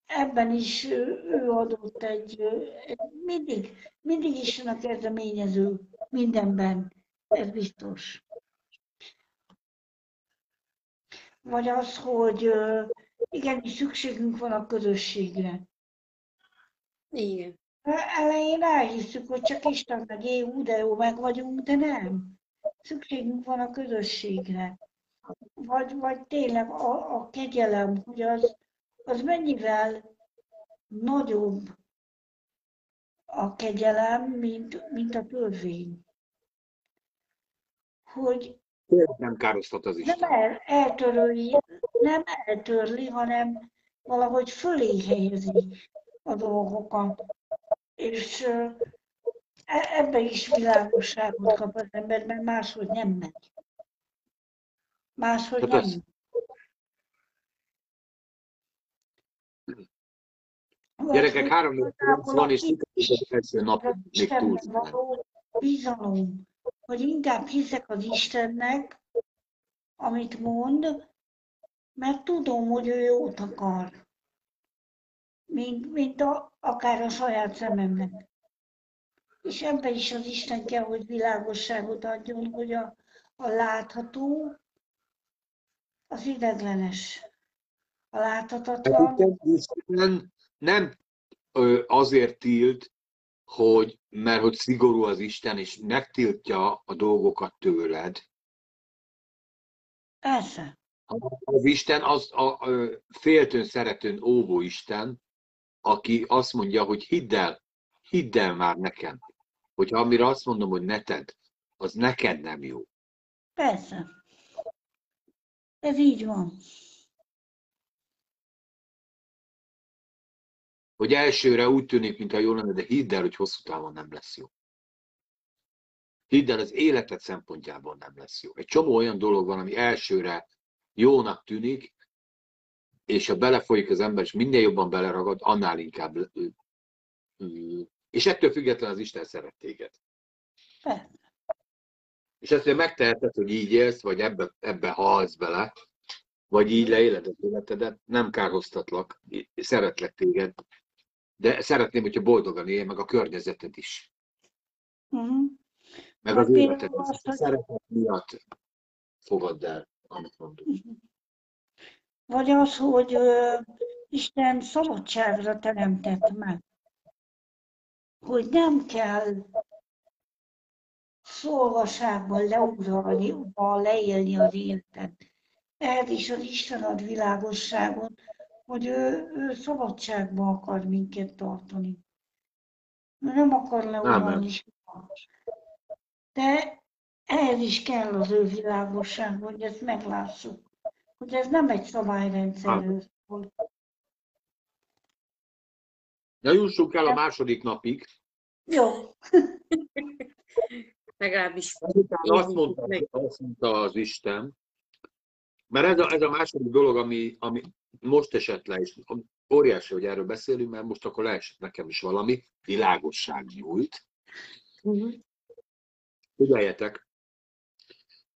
ebben is ő, adott egy, egy mindig, mindig Isten a kezdeményező mindenben, ez biztos. Vagy az, hogy igenis szükségünk van a közösségre. Igen. Elején elhiszük, hogy csak Isten meg jó, de jó meg vagyunk, de nem. Szükségünk van a közösségre. Vagy, vagy tényleg a, a kegyelem, hogy az, az mennyivel nagyobb a kegyelem, mint, mint a törvény. Hogy nem károsztat az nem Isten. el, eltörli, nem eltörli, hanem valahogy fölé helyezi a dolgokat. És e- ebbe is világosságot kap az ember, mert máshogy nem megy. Máshogy Hát nem. ez- Gyerekek, hogy 3 igazából van, és első nap még túl. bizalom, hogy inkább hiszek az Istennek, amit mond, mert tudom, hogy ő jót akar, mint, mint a, akár a saját szememnek. És ebben is az Isten kell, hogy világosságot adjon, hogy a, a látható, az ideglenes. A láthatatlan, Isten nem azért tilt, hogy, mert hogy szigorú az Isten, és megtiltja a dolgokat tőled. persze, Az Isten az a, a féltőn, szeretőn óvó Isten, aki azt mondja, hogy hidd el, hidd el már nekem, hogyha amire azt mondom, hogy ne tedd, az neked nem jó. persze. Ez így van. Hogy elsőre úgy tűnik, mintha jó lenne, de hidd el, hogy hosszú távon nem lesz jó. Hidd el, az életed szempontjából nem lesz jó. Egy csomó olyan dolog van, ami elsőre jónak tűnik, és ha belefolyik az ember, és minél jobban beleragad, annál inkább. És ettől függetlenül az Isten szeret téged. Persze. És ezt hogy megteheted, hogy így élsz, vagy ebbe, ebbe halsz bele, vagy így leéled az életedet, nem kárhoztatlak, szeretlek téged, de szeretném, hogyha boldogan élj, meg a környezeted is, Uh-huh. meg Hát az életed is. Szeretet miatt fogadd el, amit mondok. Vagy az, hogy Isten szabadságra teremtett meg. Hogy nem kell szolgaságban abban leélni az életet. Ehhez is az Isten ad világosságot, hogy ő, ő szabadságban akar minket tartani. Ő nem akar leuralni soha. De ehhez is kell az ő világosság, hogy ezt meglássuk. Hogy ez nem egy szabályrendszerről szól. Na jussunk el a második napig. Jó, (laughs) Legalábbis Azután azt mondta, azt mondta az Isten, mert ez a, ez a második dolog, ami, ami most esett le, és óriási, hogy erről beszélünk, mert most akkor leesett nekem is valami, világosság nyújt. Figyeljetek!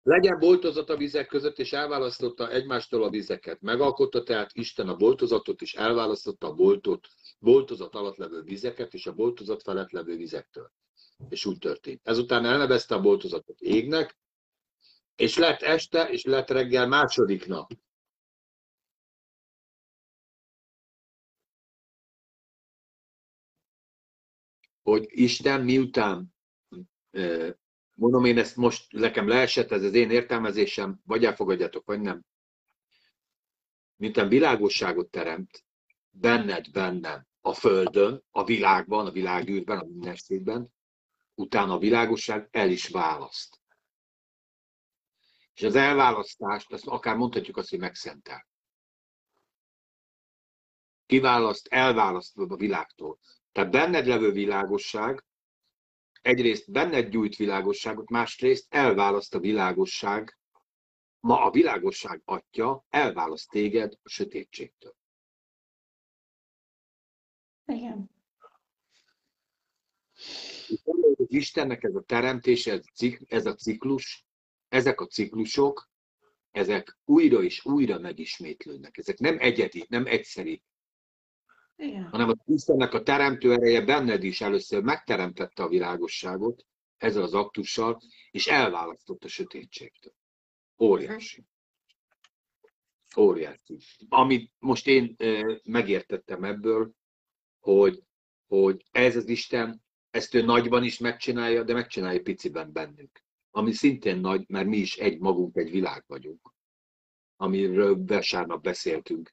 Legyen boltozat a vizek között, és elválasztotta egymástól a vizeket. Megalkotta tehát Isten a boltozatot, és elválasztotta a boltot, boltozat alatt levő vizeket, és a boltozat felett levő vizektől. És úgy történt. Ezután elnevezte a boltozatot égnek, és lett este, és lett reggel második nap. Hogy Isten miután Mondom, én ezt most nekem leesett, ez az én értelmezésem, vagy elfogadjátok, vagy nem. Miután világosságot teremt, benned, bennem, a Földön, a világban, a világűrben, a mindenségben, utána a világosság el is választ. És az elválasztást, azt akár mondhatjuk azt, hogy megszentel. Kiválaszt, elválaszt a világtól. Tehát benned levő világosság egyrészt benned gyújt világosságot, másrészt elválaszt a világosság, ma a világosság atya elválaszt téged a sötétségtől. igen. Istennek ez a teremtése, ez ez a ciklus, ezek a ciklusok, ezek újra és újra megismétlődnek. Ezek nem egyedi, nem egyszeri, Igen. hanem az Istennek a teremtő ereje benned is először megteremtette a világosságot ezzel az aktussal, és elválasztott a sötétségtől. Óriási. Óriási. Amit most én megértettem ebből, hogy, hogy ez az Isten, ezt ő nagyban is megcsinálja, de megcsinálja piciben bennünk. Ami szintén nagy, mert mi is egy magunk, egy világ vagyunk. Amiről vasárnap beszéltünk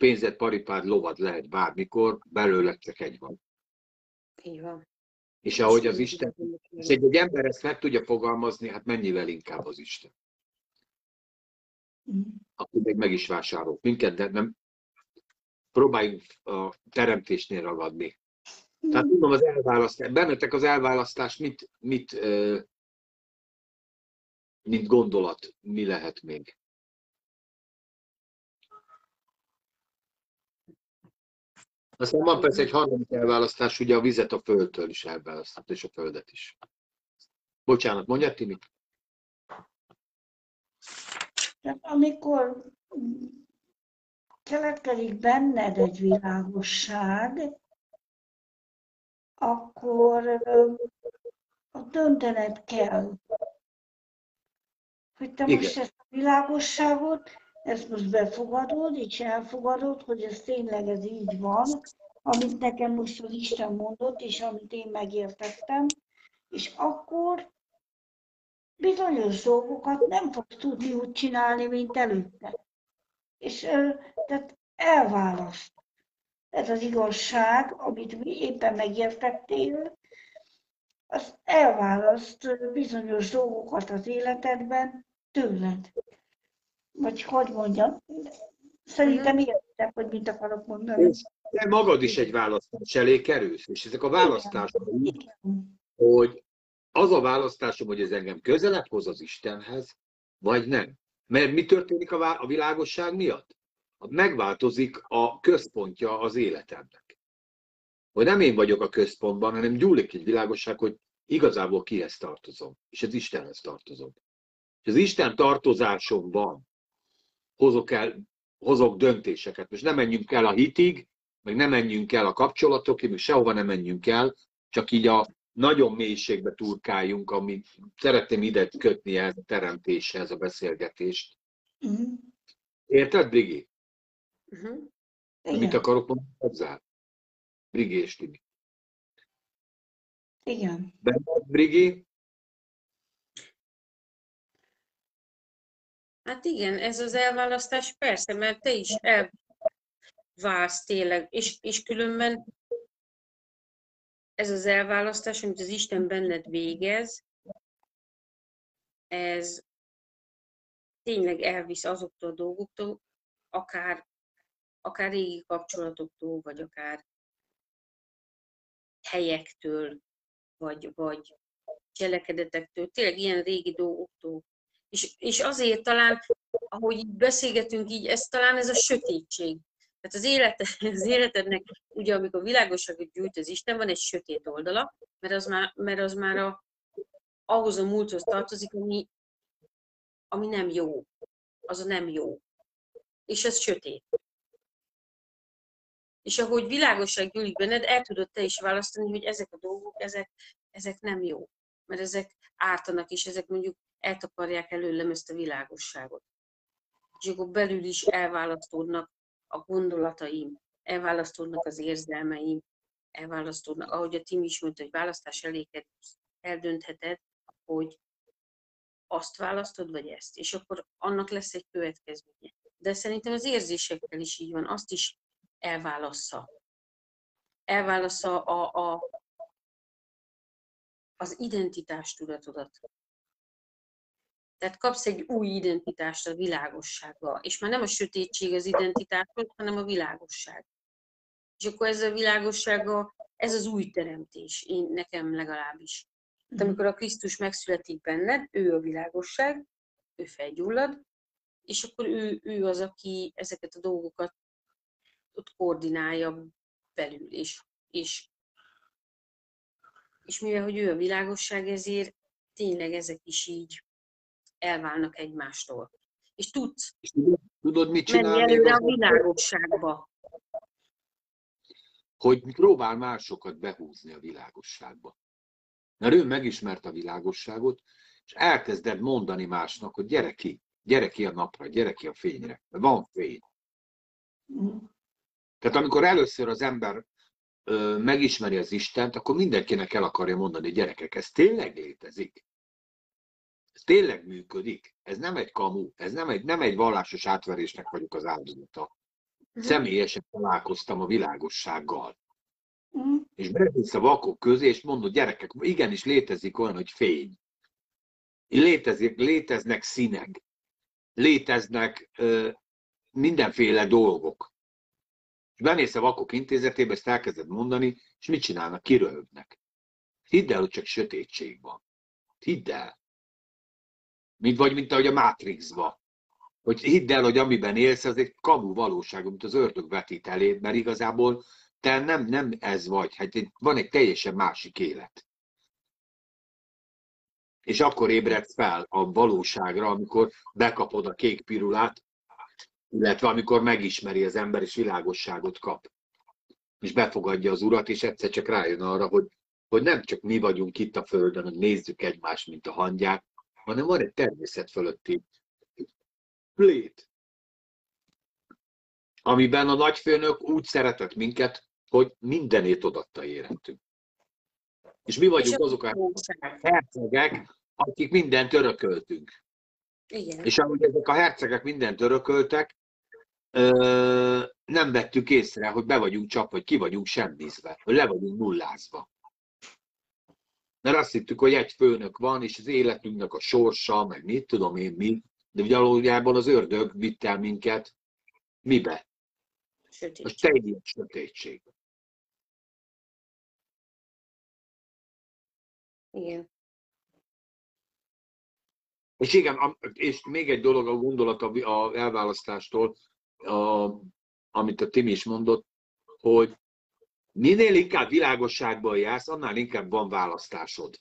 pénzed, paripád, lovad lehet bármikor, belőle csak egy van. így van. És ahogy az Isten, és egy, egy ember ezt meg tudja fogalmazni, hát mennyivel inkább az Isten. Mhm. Aki még meg is vásárol minket, de nem próbáljunk a teremtésnél ragadni. Tehát tudom, az elválasztás, bennetek az elválasztás mit, mit, mint gondolat, mi lehet még? Aztán van persze egy harmadik elválasztás, ugye a vizet a földtől is elválasztott, és a földet is. Bocsánat, mondjad, Timi? Tehát amikor keletkezik benned egy világosság, akkor ott döntened kell, hogy te Igen. most ezt a világosságot, ezt most befogadod, és elfogadod, hogy ez tényleg ez így van, amit nekem most az Isten mondott, és amit én megértettem, és akkor bizonyos dolgokat nem fogsz tudni úgy csinálni, mint előtte. És tehát elválaszt. Ez az igazság, amit mi éppen megértettél, az elválaszt bizonyos dolgokat az életedben tőled. Vagy hogy mondjam, szerintem értek, hogy mit akarok mondani. Te magad is egy választás elé kerülsz, és ezek a választások hogy az a választásom, hogy ez engem közelebb hoz az Istenhez, vagy nem. Mert mi történik a világosság miatt? Megváltozik a központja az életemnek. Hogy nem én vagyok a központban, hanem gyúlik egy világosság, hogy igazából kihez tartozom, és az Istenhez tartozom. És az Isten tartozásomban hozok, el, hozok döntéseket. Most nem menjünk el a hitig, meg nem menjünk el a kapcsolatokig, meg sehova nem menjünk el, csak így a nagyon mélységbe turkáljunk, amit szeretném ide kötni ehhez a teremtéshez a beszélgetést. Mhm. Érted, Brigi? Uh-huh. Mit Igen. akarok mondani hozzá? Brigi és Timi. Igen. Benned, Brigi? Hát igen, ez az elválasztás persze, mert te is elválsz tényleg, és, és különben ez az elválasztás, amit az Isten benned végez, ez tényleg elvisz azoktól a dolgoktól, akár, akár régi kapcsolatoktól, vagy akár helyektől, vagy, vagy cselekedetektől, tényleg ilyen régi dolgoktól. És, és azért talán, ahogy így beszélgetünk, így ez talán ez a sötétség. Tehát az, élet, (laughs) az életednek, ugye amikor világosságot gyújt az Isten, van egy sötét oldala, mert az már, mert az már a, ahhoz a múlthoz tartozik, ami, ami nem jó. Az a nem jó. És ez sötét. És ahogy világosság gyűlik benned, el tudod te is választani, hogy ezek a dolgok, ezek, ezek nem jó. Mert ezek ártanak, és ezek mondjuk eltakarják előlem ezt a világosságot. És akkor belül is elválasztódnak a gondolataim, elválasztódnak az érzelmeim, elválasztódnak, ahogy a Tim is mondta, hogy választás elé kerülsz, eldöntheted, hogy azt választod, vagy ezt. És akkor annak lesz egy következménye. De szerintem az érzésekkel is így van, azt is elválassza. Elválassza a, a, az identitástudatodat. Tehát kapsz egy új identitást a világossággal, és már nem a sötétség az identitásod, hanem a világosság. És akkor ez a világossága, ez az új teremtés, én nekem legalábbis. Tehát amikor a Krisztus megszületik benned, ő a világosság, ő felgyullad, és akkor ő, ő az, aki ezeket a dolgokat ott koordinálja belül, és, és, és mivel, hogy ő a világosság, ezért tényleg ezek is így elválnak egymástól. És tudsz És tudod, mit menni előre a világosságba. hogy próbál másokat behúzni a világosságba. Mert ő megismert a világosságot, és elkezded mondani másnak, hogy gyere ki, gyere ki a napra, gyere ki a fényre, van fény. Tehát amikor először az ember ö, megismeri az Istent, akkor mindenkinek el akarja mondani, gyerekek, ez tényleg létezik. Tényleg működik. Ez nem egy kamu, ez nem egy, nem egy vallásos átverésnek vagyok az áldozata. Személyesen találkoztam a világossággal. Mhm. És bemész a vakok közé, és mondod, gyerekek, igenis létezik olyan, hogy fény. Létezik, léteznek színek. Léteznek ö, mindenféle dolgok. És bemész a vakok intézetébe, ezt elkezded mondani, és mit csinálnak? Kiröhögnek. Hidd el, hogy csak sötétség van. Hidd el. Mint vagy, mint ahogy a Matrixban. Hogy hidd el, hogy amiben élsz, az egy kamu valóság, amit az ördög vetít eléd, mert igazából te nem, nem ez vagy. Hát van egy teljesen másik élet. És akkor ébredsz fel a valóságra, amikor bekapod a kék pirulát, illetve amikor megismeri az ember és világosságot kap. és befogadja az urat, és egyszer csak rájön arra, hogy, hogy nem csak mi vagyunk itt a Földön, hogy nézzük egymást, mint a hangyák, hanem van egy természet fölötti plét, amiben a nagyfőnök úgy szeretett minket, hogy mindenét odatta életünk. És mi vagyunk azok a hercegek, akik mindent örököltünk. Igen. És ahogy ezek a hercegek mindent örököltek, nem vettük észre, hogy be vagyunk csapva, hogy ki vagyunk semmizve, hogy le vagyunk nullázva. Mert azt hittük, hogy egy főnök van, és az életünknek a sorsa, meg mit tudom én mi, de valójában az ördög vitt el minket mibe? Sötét. A teljes sötétség. Igen. És igen, és még egy dolog a gondolat a elválasztástól, a, amit a Tim is mondott, hogy minél inkább világosságban jársz, annál inkább van választásod.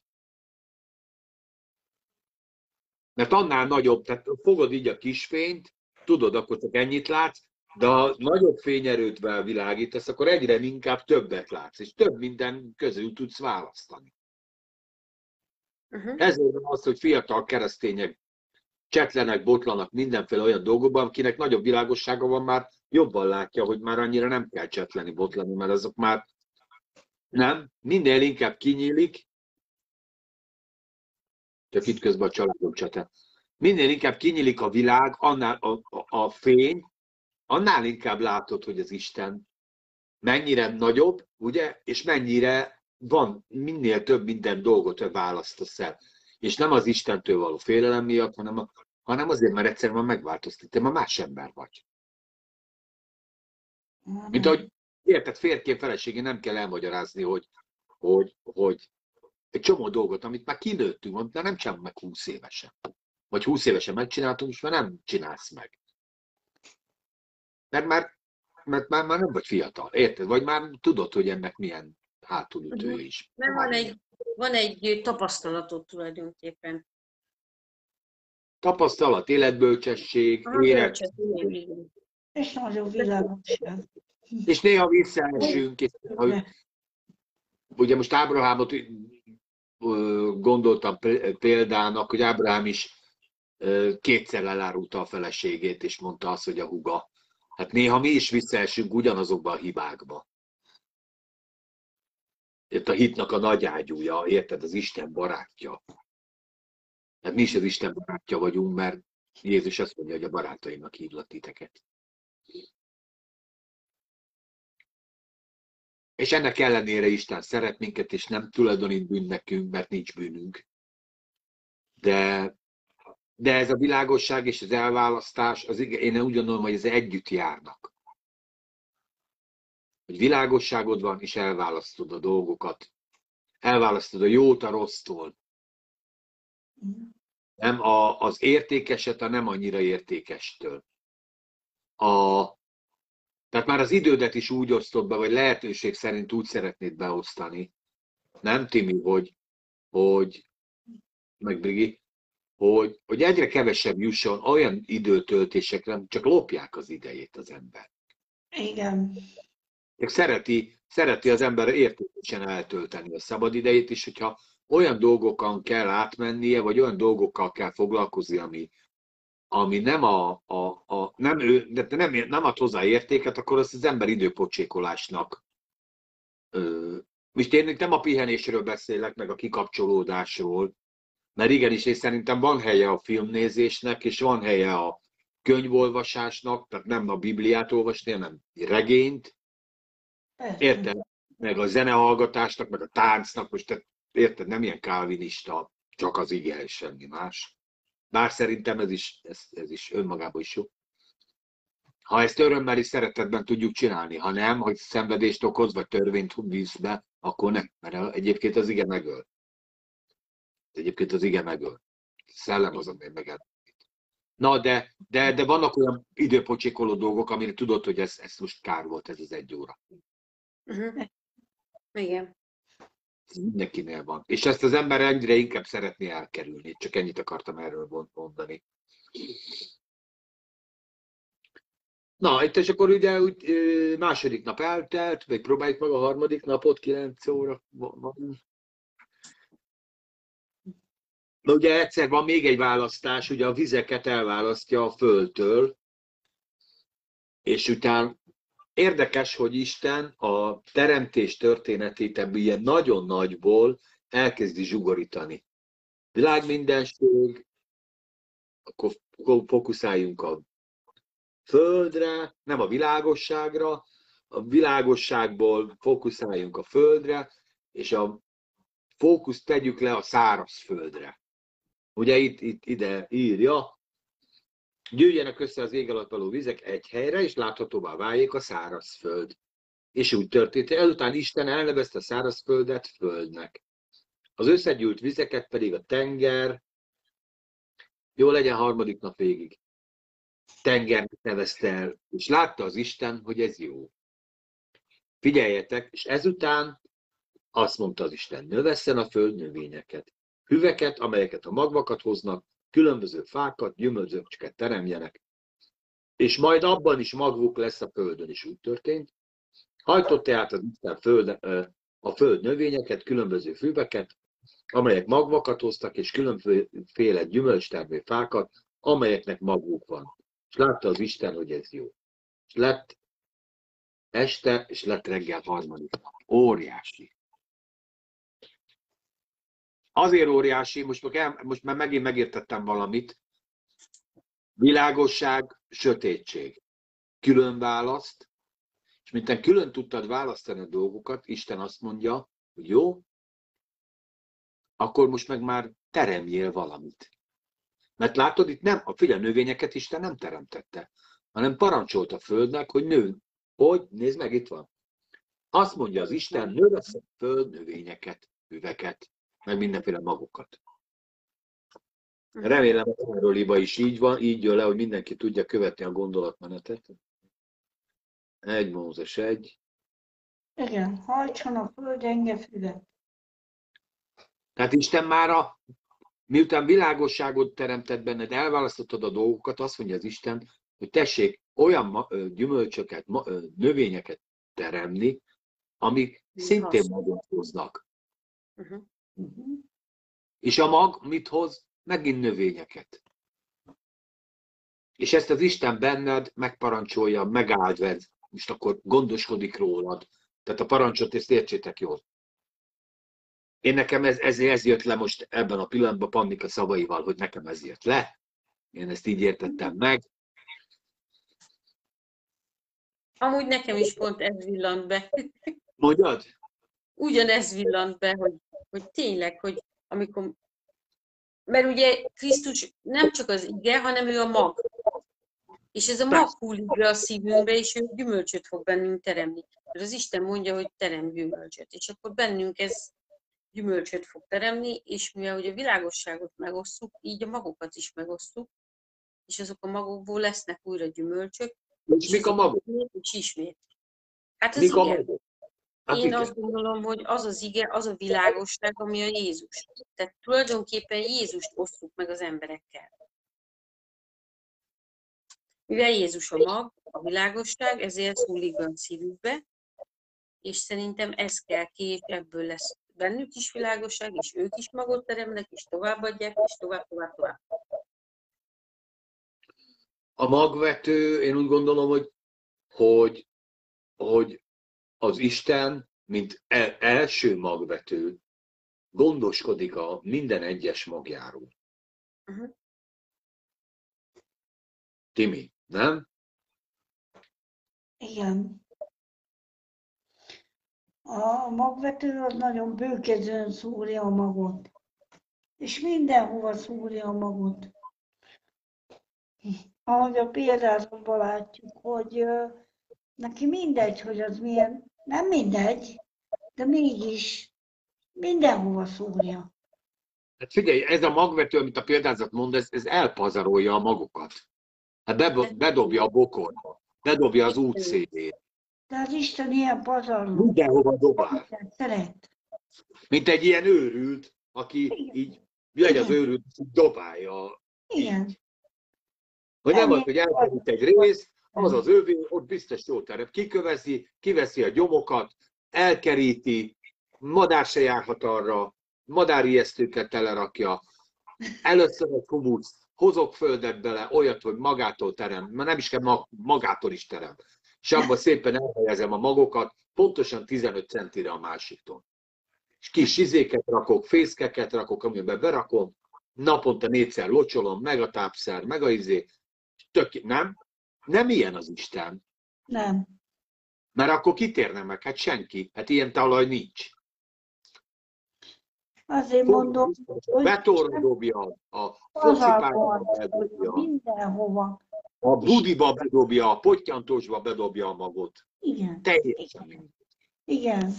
Mert annál nagyobb, tehát fogod így a kisfényt, tudod, akkor csak ennyit látsz, de ha nagyobb fényerőtvel világítasz, akkor egyre inkább többet látsz, és több minden közül tudsz választani. Uh-huh. Ezért van az, hogy fiatal keresztények csetlenek, botlanak mindenféle olyan dolgokban, akinek nagyobb világossága van, már jobban látja, hogy már annyira nem kell csetleni, botlani, mert azok már nem, minél inkább kinyílik, csak itt közben a családom csete. Minél inkább kinyílik a világ, annál a, a, a fény, annál inkább látod, hogy az Isten mennyire nagyobb, ugye, és mennyire van minél több minden dolgot választasz el. És nem az Istentől való félelem miatt, hanem, a, hanem azért, mert egyszerűen megváltoztat, te ma más ember vagy. Mint ahogy érted, férként feleségén nem kell elmagyarázni, hogy, hogy, hogy egy csomó dolgot, amit már kinőttünk, de nem csinálunk meg 20 évesen. Vagy 20 évesen megcsináltunk, és már nem csinálsz meg. Mert már, mert már, már nem vagy fiatal, érted? Vagy már tudod, hogy ennek milyen hátulütő Mhm. is. Mert van egy, van egy tapasztalatod tulajdonképpen. Tapasztalat, életbölcsesség, igen, igen. És nagyon világosság. és néha visszaesünk, és hogy ugye most Ábrahámot gondoltam példának, hogy Ábrahám is kétszer elárulta a feleségét, és mondta azt, hogy a huga. Hát néha mi is visszaesünk ugyanazokba a hibákba. Itt a hitnak a nagy ágyúja, érted, az Isten barátja. Hát mi is az Isten barátja vagyunk, mert Jézus azt mondja, hogy a barátaimnak hívlak titeket. És ennek ellenére Isten szeret minket, és nem tulajdonít bűn nekünk, mert nincs bűnünk. De, de ez a világosság és az elválasztás, az, én úgy gondolom, hogy ez együtt járnak. Hogy világosságod van, és elválasztod a dolgokat. Elválasztod a jót a rossztól. Nem a, az értékeset a nem annyira értékestől. A, tehát már az idődet is úgy osztod be, vagy lehetőség szerint úgy szeretnéd beosztani. Nem, Timi, hogy, hogy meg Brigi, hogy, hogy egyre kevesebb jusson olyan időtöltésekre, csak lopják az idejét az ember. Igen. Csak szereti, szereti az ember értékesen eltölteni a szabad idejét is, hogyha olyan dolgokon kell átmennie, vagy olyan dolgokkal kell foglalkozni, ami, ami nem, a, a, a, nem, ő, de nem, nem ad hozzá értéket, akkor azt az ember időpocsékolásnak. Most én nem a pihenésről beszélek, meg a kikapcsolódásról, mert igenis, és szerintem van helye a filmnézésnek, és van helye a könyvolvasásnak, tehát nem a Bibliát olvasni, hanem regényt. Érted? Meg a zenehallgatásnak, meg a táncnak, most te, érted, nem ilyen kálvinista, csak az ige és semmi más. Bár szerintem ez is, ez, ez is önmagában is jó. Ha ezt örömmel és szeretetben tudjuk csinálni, ha nem, hogy szenvedést okoz, vagy törvényt visz be, akkor nem, mert egyébként az ige megöl. Egyébként az ige megöl. Szellem az, ami megöl. Na, de, de, de vannak olyan időpocsékoló dolgok, amire tudod, hogy ez, ez most kár volt, ez az egy óra. Uh-huh. Igen. Mindenkinél van. És ezt az ember egyre inkább szeretné elkerülni. Csak ennyit akartam erről mondani. Na, itt és akkor ugye úgy, második nap eltelt, vagy próbáljuk meg a harmadik napot, 9 óra van. Na ugye egyszer van még egy választás, ugye a vizeket elválasztja a földtől, és utána érdekes, hogy Isten a teremtés történetét ebből ilyen nagyon nagyból elkezdi zsugorítani. Világ mindenség, akkor fókuszáljunk a földre, nem a világosságra, a világosságból fókuszáljunk a földre, és a fókuszt tegyük le a száraz földre. Ugye itt, itt ide írja, gyűjjenek össze az ég alatt való vizek egy helyre, és láthatóvá váljék a száraz föld. És úgy történt, ezután Isten elnevezte a száraz földet földnek. Az összegyűlt vizeket pedig a tenger, jó legyen harmadik nap végig tengernek nevezte el, és látta az Isten, hogy ez jó. Figyeljetek, és ezután azt mondta az Isten, növesszen a föld növényeket, hüveket, amelyeket a magvakat hoznak, különböző fákat, gyümölcsöket teremjenek, és majd abban is magvuk lesz a földön is úgy történt. Hajtott tehát az Isten föld, a föld növényeket, különböző füveket, amelyek magvakat hoztak, és különféle gyümölcstermő fákat, amelyeknek maguk van. És látta az Isten, hogy ez jó. És lett este, és lett reggel harmadik. Óriási. Azért óriási, most, el, most már megint megértettem valamit. Világosság, sötétség. Külön választ, és mint külön tudtad választani a dolgokat, Isten azt mondja, hogy jó, akkor most meg már teremjél valamit. Mert látod, itt nem, a figyelő növényeket Isten nem teremtette, hanem parancsolt a földnek, hogy nő. Hogy? Nézd meg, itt van. Azt mondja az Isten, növesz a föld növényeket, üveket, meg mindenféle magokat. Remélem, hogy erről is így van, így jön le, hogy mindenki tudja követni a gondolatmenetet. Egy Mózes egy. Igen, hajtson a föld enge füvet. Tehát Isten már a miután világosságot teremtett benned, elválasztottad a dolgokat, azt mondja az Isten, hogy tessék olyan gyümölcsöket, növényeket teremni, amik szintén magot hoznak. Uh-huh. És a mag mit hoz? Megint növényeket. És ezt az Isten benned megparancsolja, megáldva, most akkor gondoskodik rólad. Tehát a parancsot, ezt értsétek jól. Én nekem ez, ez, ez jött le most ebben a pillanatban Pannika szavaival, hogy nekem ez jött le. Én ezt így értettem meg. Amúgy nekem is pont ez villant be. Mondjad? Ugyanez villant be, hogy, hogy tényleg, hogy amikor... Mert ugye Krisztus nem csak az ige, hanem ő a mag. És ez a mag hullik be a szívünkbe, és ő gyümölcsöt fog bennünk teremni. Mert az Isten mondja, hogy terem gyümölcsöt. És akkor bennünk ez gyümölcsöt fog teremni, és mivel ugye a világosságot megosztjuk, így a magokat is megosztjuk, és azok a magokból lesznek újra gyümölcsök. És, és mik a magok? És ismét. Hát az mik igen. a magok? Hát Én igen. azt gondolom, hogy az az ige, az a világosság, ami a Jézus. Tehát tulajdonképpen Jézust osztjuk meg az emberekkel. Mivel Jézus a mag, a világosság, ezért hullik be a szívükbe, és szerintem ez kell ki, és ebből lesz bennük is világosság, és ők is magot teremnek, és továbbadják, és tovább, tovább, tovább. A magvető, én úgy gondolom, hogy, hogy, hogy az Isten, mint el, első magvető, gondoskodik a minden egyes magjáról. Uh-huh. Timi, nem? Igen a magvető az nagyon bőkezően szúrja a magot. És mindenhova szúrja a magot. Ahogy a példázatban látjuk, hogy neki mindegy, hogy az milyen, nem mindegy, de mégis mindenhova szúrja. Hát figyelj, ez a magvető, amit a példázat mond, ez, ez elpazarolja a magokat. Hát bedobja a bokorba, bedobja az útszélét. De az Isten ilyen pazarló. Mindenhova dobál. Szeret. Mint egy ilyen őrült, aki Igen. így megy az őrült, dobálja. Igen. Így. Hogy nem az, hogy elkerült egy rész, az az övé, ott biztos jó terep. Kiköveszi, kiveszi a gyomokat, elkeríti, madár se járhat arra, madárijesztőket telerakja, először egy humusz, hozok földet bele, olyat, hogy magától terem, mert nem is kell magától is terem. És abban szépen elhelyezem a magokat, pontosan 15 centire a másiktól. És kis izéket rakok, fészkeket rakok, amiben berakom, naponta négyszer locsolom, meg a tápszer, meg a izé. Tök, nem? Nem ilyen az Isten. Nem. Mert akkor kitérne meg? Hát senki. Hát ilyen talaj nincs. Azért mondom, hogy betorra dobja, a focipályába bedobja. Mindenhova. A budiba bedobja, a pottyantósba bedobja a magot. Igen. Teljesen. Igen.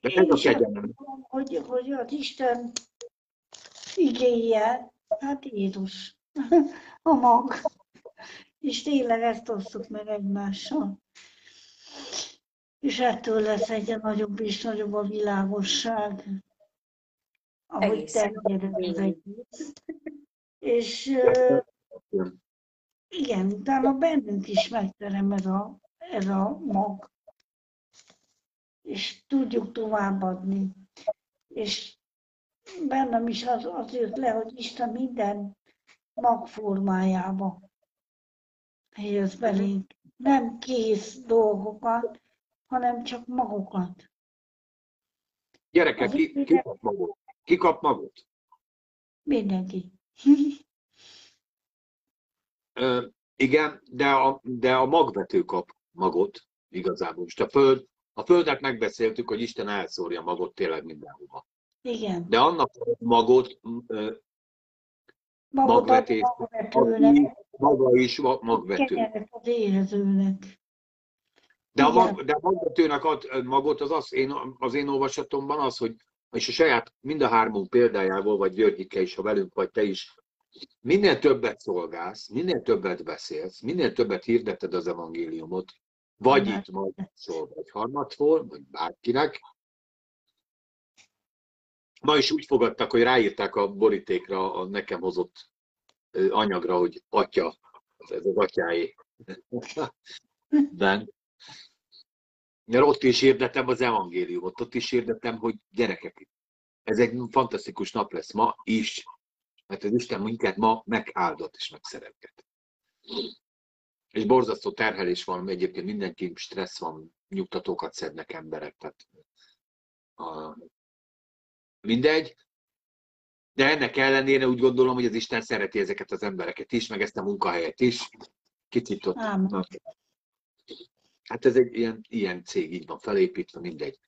De ez a kegyelem. Hogy, hogy az Isten igéje, hát Jézus, (laughs) a mag. És tényleg ezt osztuk meg egymással. És ettől lesz egyre nagyobb és nagyobb a világosság, ahogy terjedett az egész. És igen, utána bennünk is megterem ez a, ez a mag, és tudjuk továbbadni. És bennem is az, az jött le, hogy Isten minden mag formájába helyez belénk. Nem kész dolgokat, hanem csak magukat. Gyerekek, ki, ki kap magot? Ki kap magot? Mindenki. Ö, igen, de a, de a magvető kap magot igazából. Most a föld, a földet megbeszéltük, hogy Isten elszórja magot tényleg mindenhova. Igen. De annak magot, Magvetés, magvetőnek. maga is magvető. Az éhezőnek. De a, mag, de a magvetőnek ad magot, az, az, én, az én olvasatomban az, hogy és a saját mind a hármunk példájából, vagy Györgyike is, ha velünk vagy te is, minél többet szolgálsz, minél többet beszélsz, minél többet hirdeted az evangéliumot, vagy itt magadszól, vagy harmadszor, vagy bárkinek. Ma is úgy fogadtak, hogy ráírták a borítékra a nekem hozott anyagra, hogy atya, ez az atyáé. Ben. (laughs) Mert ott is hirdetem az evangéliumot, ott is hirdetem, hogy gyerekek, ez egy fantasztikus nap lesz ma is, mert az Isten minket ma megáldott és megszeretket. És borzasztó terhelés van, egyébként mindenki stressz van, nyugtatókat szednek emberek, tehát a, mindegy. De ennek ellenére úgy gondolom, hogy az Isten szereti ezeket az embereket is, meg ezt a munkahelyet is. Kicsit ott. Hát ez egy ilyen, ilyen cég, így van felépítve, mindegy.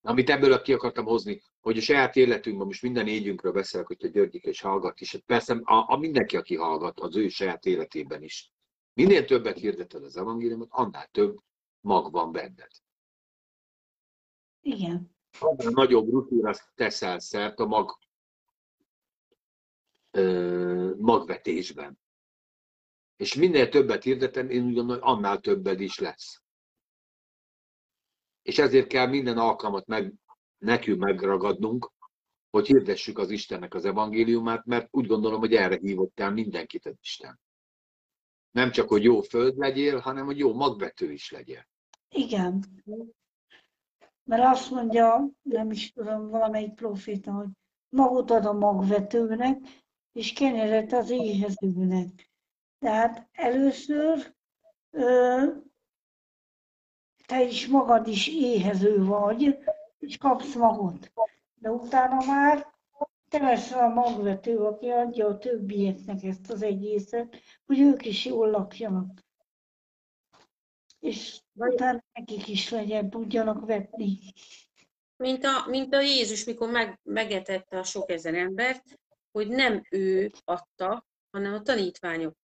Amit ebből ki akartam hozni, hogy a saját életünkben, most minden égyünkről beszélek, hogyha Györgyik és hallgat is, hát persze a, a mindenki, aki hallgat, az ő saját életében is. Minél többet hirdeted az evangéliumot, annál több mag van benned. Igen. Annál nagyobb rutinra teszel szert a mag, ö, magvetésben. És minél többet hirdetem, én hogy annál többed is lesz. És ezért kell minden alkalmat meg, nekünk megragadnunk, hogy hirdessük az Istennek az evangéliumát, mert úgy gondolom, hogy erre hívott el mindenkit az Isten. Nem csak, hogy jó föld legyél, hanem, hogy jó magvető is legyél. Igen. Mert azt mondja, nem is tudom, valamelyik proféta, hogy magot ad a magvetőnek, és kenyeret az éhezőnek. Tehát először ö, te is magad is éhező vagy, és kapsz magot. De utána már te leszel a magvető, aki adja a többieknek ezt az egészet, hogy ők is jól lakjanak. És utána nekik is legyen, tudjanak vetni. Mint a, mint a Jézus, mikor meg, megetette a sok ezer embert, hogy nem ő adta, hanem a tanítványok.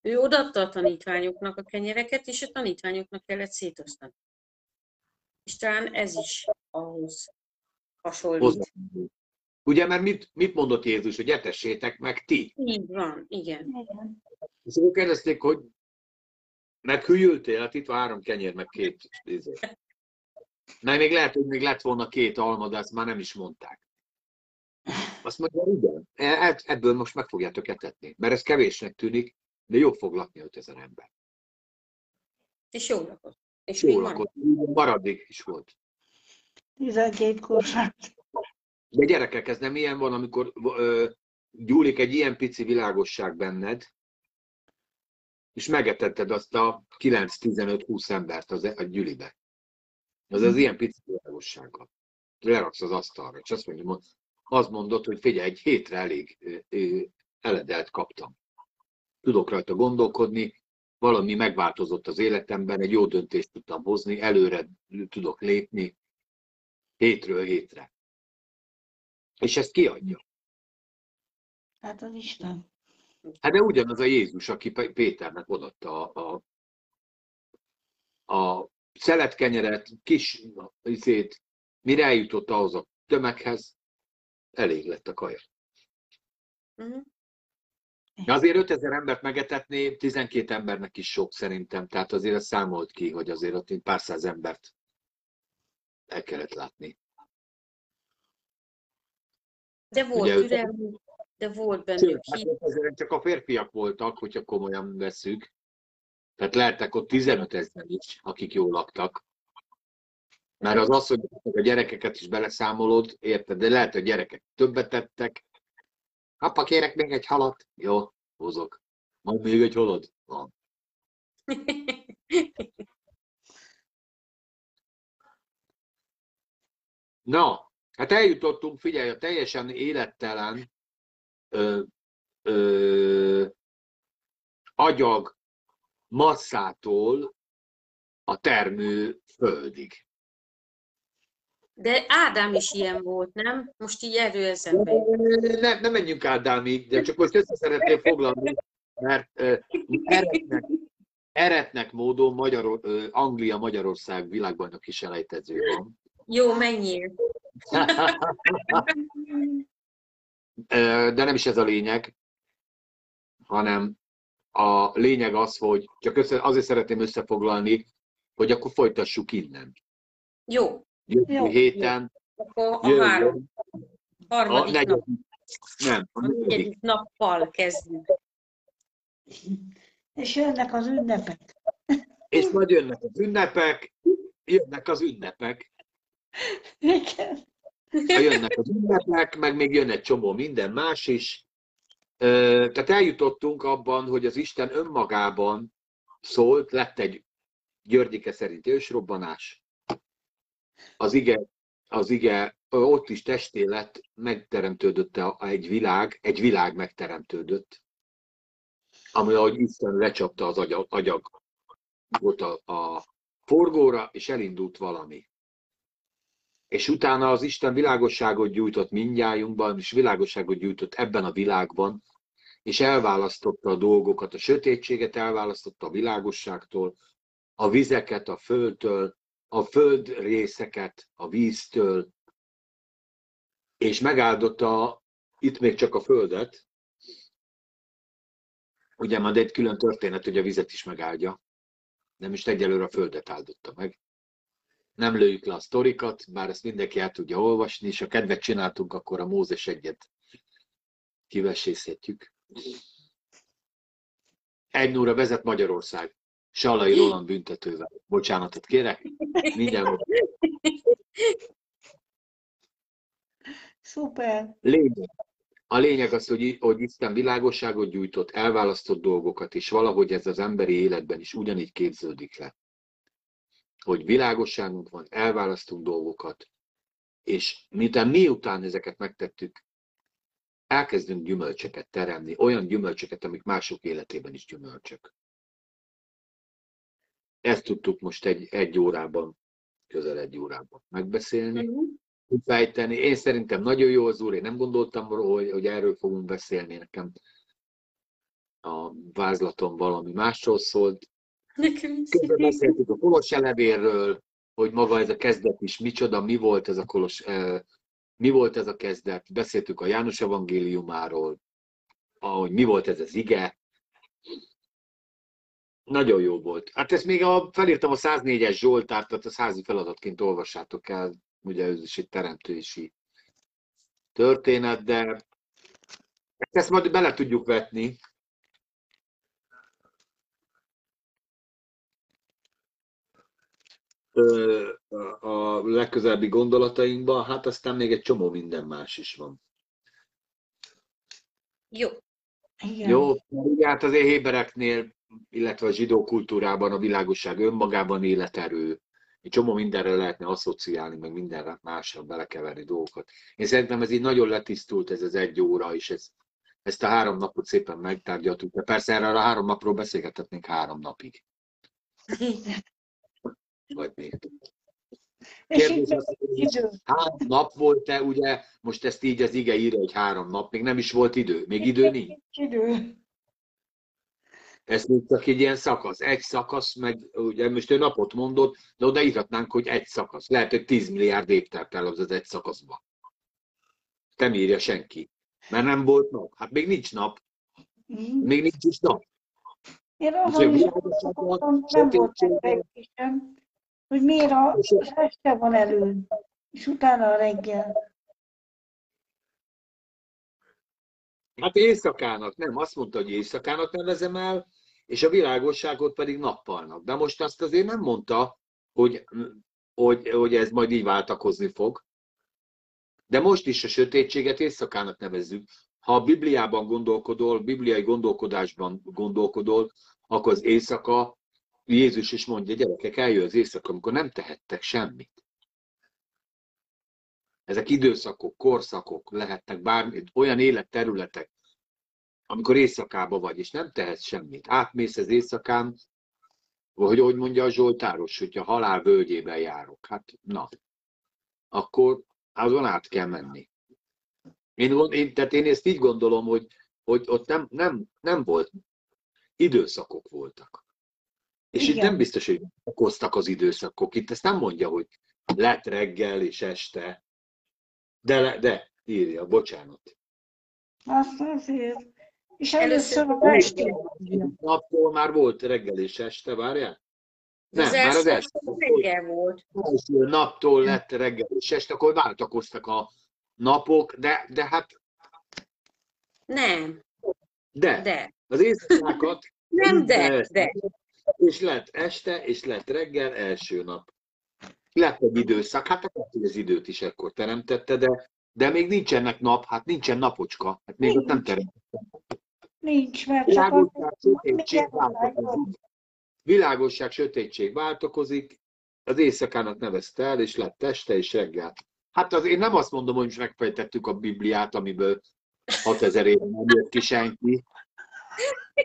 Ő odaadta a tanítványoknak a kenyereket, és a tanítványoknak kellett szétosztani. És talán ez is ahhoz hasonlít. Hozzá. Ugye, mert mit, mit mondott Jézus, hogy etessétek meg ti? Így van, igen. Igen. És akkor kérdezték, hogy meghűltél, hát itt van három kenyér, meg két izé. Mert még lehet, hogy még lett volna két alma, de ezt már nem is mondták. Azt mondja, igen, e- ebből most meg fogjátok etetni, mert ez kevésnek tűnik, de jó fog lakni 5000 ember. És jól lakott. És marad. lakott, maradék is volt. 12 kosár. De gyerekek, ez nem ilyen van, amikor ö, gyúlik egy ilyen pici világosság benned, és megetetted azt a 9-15-20 embert az, a gyűlibe. Az az ilyen pici világossággal. Leraksz az asztalra, és azt mondja, azt mondod, hogy figyelj, egy hétre elég eledelt kaptam. Tudok rajta gondolkodni, valami megváltozott az életemben, egy jó döntést tudtam hozni, előre tudok lépni, hétről hétre. És ezt kiadja. Hát az Isten. Hát de ugyanaz a Jézus, aki Pé- Péternek odaadta a, a, a szeletkenyeret, kis izét, mire eljutott ahhoz a tömeghez, elég lett a kaja. De azért 5000 embert megetetni 12 embernek is sok szerintem, tehát azért ezt számolt ki, hogy azért ott pár száz embert el kellett látni. De volt Ugye türelmű, de volt bennük hát hit. csak a férfiak voltak, hogyha komolyan veszük. Tehát lehettek ott 15 ezer is, akik jól laktak. Mert az az, hogy a gyerekeket is beleszámolod, érted? De lehet, hogy a gyerekek többet tettek. Apa, kérek még egy halat. Jó, hozok. Majd még egy halad. Van. (laughs) Na, hát eljutottunk, figyelj, a teljesen élettelen ö, ö, agyag masszától a termő földig. De Ádám is ilyen volt, nem? Most így erő eszembe. Ne, ne menjünk Ádámig, de csak most össze szeretném foglalni, mert eretnek, eretnek módon Magyar, Anglia Magyarország világbajnoki selejtező van. Jó, menjél. (laughs) De nem is ez a lényeg, hanem a lényeg az, hogy csak össze, azért szeretném összefoglalni, hogy akkor folytassuk innen. Jó, Jövő Jó. héten, akkor a jövő, három, a harmadik nap, negyedik, nem, a a negyedik, nappal kezdjük. És jönnek az ünnepek. és majd jönnek az ünnepek, jönnek az ünnepek, Igen. Ha jönnek az ünnepek, meg még jön egy csomó minden más is. Tehát eljutottunk abban, hogy az Isten önmagában szólt, lett egy Györgyike szerint ősrobbanás. Az ige, az ige ott is testé lett, megteremtődött egy világ, egy világ megteremtődött, ami ahogy Isten lecsapta az agyag, agyag volt a, a forgóra, és elindult valami. És utána az Isten világosságot gyújtott mindjájunkban, és világosságot gyújtott ebben a világban, és elválasztotta a dolgokat, a sötétséget elválasztotta a világosságtól, a vizeket a földtől, a föld részeket a víztől, és megáldotta itt még csak a földet, ugye majd egy külön történet, hogy a vizet is megáldja, nem is egyelőre a földet áldotta meg. Nem lőjük le a sztorikat, bár ezt mindenki el tudja olvasni, és ha kedvet csináltunk, akkor a Mózes egyet kivesészhetjük. Egy óra vezet Magyarország. Salai Roland büntetővel. Bocsánatot kérek. Mindjárt. Szuper. Lényeg. A lényeg az, hogy, hogy Isten világosságot gyújtott, elválasztott dolgokat, és valahogy ez az emberi életben is ugyanígy képződik le. Hogy világosságunk van, elválasztunk dolgokat, és miután miután ezeket megtettük, elkezdünk gyümölcseket teremni, olyan gyümölcseket, amik mások életében is gyümölcsök. Ezt tudtuk most egy, egy órában, közel egy órában megbeszélni. Mhm. fejteni. Én szerintem nagyon jó az úr, én nem gondoltam, hogy, hogy erről fogunk beszélni, nekem a vázlatom valami másról szólt. Is. Közben beszéltük a Kolos levélről, hogy maga ez a kezdet is micsoda, mi volt ez a Kolos, mi volt ez a kezdet, beszéltük a János evangéliumáról, ahogy mi volt ez az ige. Nagyon jó volt. Hát ezt még a, felírtam a 104-es Zsoltárt, tehát a házi feladatként olvassátok el, ugye ez is egy teremtési történet, de ezt majd bele tudjuk vetni. A legközelebbi gondolatainkba, hát aztán még egy csomó minden más is van. Jó. Igen. Jó, ugye hát azért hébereknél, illetve a zsidó kultúrában a világosság önmagában életerő, egy csomó mindenre lehetne asszociálni, meg mindenre másra belekeverni dolgokat. Én szerintem ez így nagyon letisztult ez az egy óra, és ez, ezt a három napot szépen megtárgyaltuk. De persze erre a három napról beszélgethetnénk három napig. Vagy még. És Kérdés az, hogy három nap volt-e, ugye, most ezt így az ige írja, hogy három nap, még nem is volt idő, még idő nincs. Idő. Ez még csak egy ilyen szakasz. Egy szakasz, meg ugye most ő napot mondott, de oda írhatnánk, hogy egy szakasz. Lehet, hogy 10 milliárd év telt el az az egy szakaszba. Nem írja senki. Mert nem volt nap. Hát még nincs nap. Mhm. Még nincs is nap. Én gondolkodtam, nem volt megfejtésem, hogy miért a- az este van elő, és utána a reggel. Hát éjszakának, nem, azt mondta, hogy éjszakának nevezem el, és a világosságot pedig nappalnak. De most azt azért nem mondta, hogy, hogy, hogy ez majd így váltakozni fog. De most is a sötétséget éjszakának nevezzük. Ha a Bibliában gondolkodol, bibliai gondolkodásban gondolkodol, akkor az éjszaka, Jézus is mondja, gyerekek, eljön az éjszaka, amikor nem tehettek semmit. Ezek időszakok, korszakok lehetnek bármi, olyan életterületek, amikor éjszakába vagy, és nem tehetsz semmit. Átmész az éjszakán, vagy hogy mondja a Zsoltáros, hogyha halál völgyében járok. Hát na, akkor azon át kell menni. Én, én, tehát én ezt így gondolom, hogy, hogy ott nem, nem, nem volt, időszakok voltak. És itt Igen. nem biztos, hogy okoztak az időszakok. Itt ezt nem mondja, hogy lett reggel és este. De, le- de írja, bocsánat. Azt azért. És Először estét. Naptól már volt reggel és este, várjál? Nem, az már az első reggel volt. első naptól lett reggel és este, akkor váltakoztak a napok, de, de hát, Nem, de, de. az éjszakákat, Nem, de, De. És lett este, és lett reggel, első nap. Lett egy időszak, hát akkor az időt is ekkor teremtette, de, de még nincsenek nap, hát nincsen napocska, hát még ott nem teremtette. Nincs, mert csak Világosság, sötétség váltakozik. Világosság, sötétség váltakozik, az éjszakának nevezte el, és lett este és reggel. Hát az, én nem azt mondom, hogy most megfejtettük a Bibliát, amiből 6000 éve nem jött ki senki.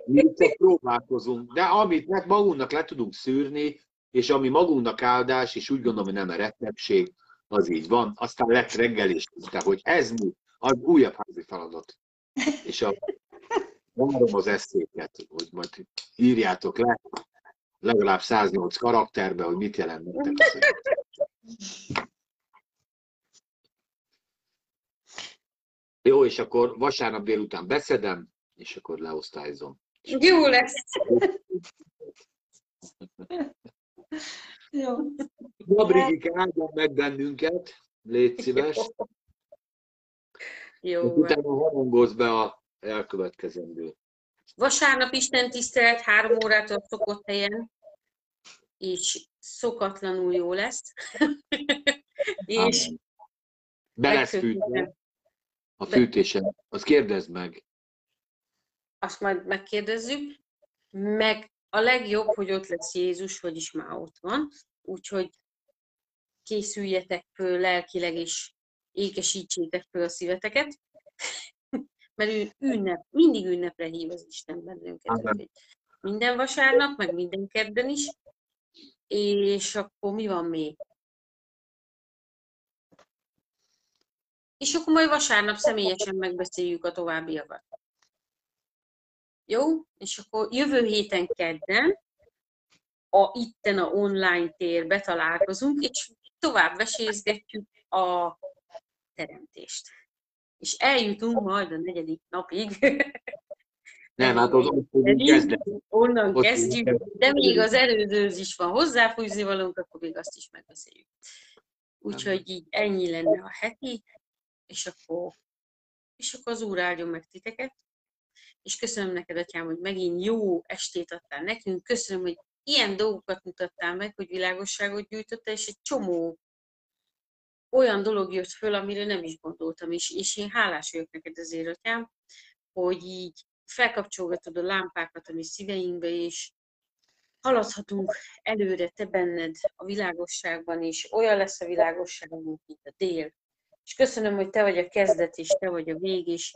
Mi csak próbálkozunk, de amit meg magunknak le tudunk szűrni, és ami magunknak áldás, és úgy gondolom, hogy nem a rettegség, az így van. Aztán lett reggel is, hogy ez mi, az újabb házi feladat. És a, várom az eszéket, hogy majd írjátok le, legalább 108 karakterbe, hogy mit jelent nektek. Jó, és akkor vasárnap délután beszedem, és akkor leosztályzom. Jó lesz. Jó. Na, Brigike, áldjon meg bennünket, légy szíves. Jó. Utána harangozz be a elkövetkezendő. Vasárnap Isten tisztelet három órától szokott helyen, és szokatlanul jó lesz. (laughs) és. Be lesz fűtve a fűtésen. Azt kérdezd meg. Azt majd megkérdezzük, meg a legjobb, hogy ott lesz Jézus, vagyis már ott van, úgyhogy készüljetek föl lelkileg, és ékesítsétek föl a szíveteket, (laughs) mert ő ünnep, mindig ünnepre hív az Isten bennünket. Minden vasárnap, meg minden kedden is, és akkor mi van még? És akkor majd vasárnap személyesen megbeszéljük a továbbiakat. Jó? És akkor jövő héten kedden a itten a online térbe találkozunk, és tovább vesézgetjük a teremtést. És eljutunk majd a negyedik napig. Nem, hát az ott fogunk kezdeni. Onnan Ott kezdjük, de még az előzőhöz is van hozzáfűzni valónk, akkor még azt is megbeszéljük. Úgyhogy így ennyi lenne a heti, és akkor, és akkor az Úr áldjon meg titeket. És köszönöm neked, Atyám, hogy megint jó estét adtál nekünk. Köszönöm, hogy ilyen dolgokat mutattál meg, hogy világosságot gyűjtötte, és egy csomó olyan dolog jött föl, amire nem is gondoltam, és, és én hálás vagyok neked ezért, atyám, hogy így felkapcsolgatod a lámpákat a mi szíveinkbe, és haladhatunk előre te benned a világosságban, és olyan lesz a világosságunk, mint a dél. És köszönöm, hogy te vagy a kezdet, és te vagy a vég, és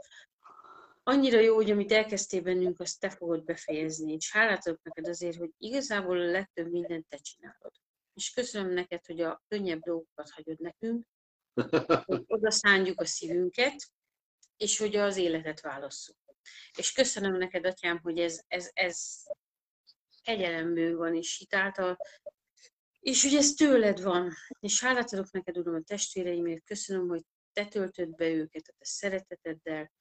annyira jó, hogy amit elkezdtél bennünk, azt te fogod befejezni. És hálát adok neked azért, hogy igazából a legtöbb mindent te csinálod. És köszönöm neked, hogy a könnyebb dolgokat hagyod nekünk, hogy oda a szívünket, és hogy az életet válasszuk. És köszönöm neked, atyám, hogy ez, ez, ez kegyelemből van, és hitáltal, és hogy ez tőled van. És hálát adok neked, Uram, a testvéreimért. Köszönöm, hogy te töltöd be őket a te szereteteddel,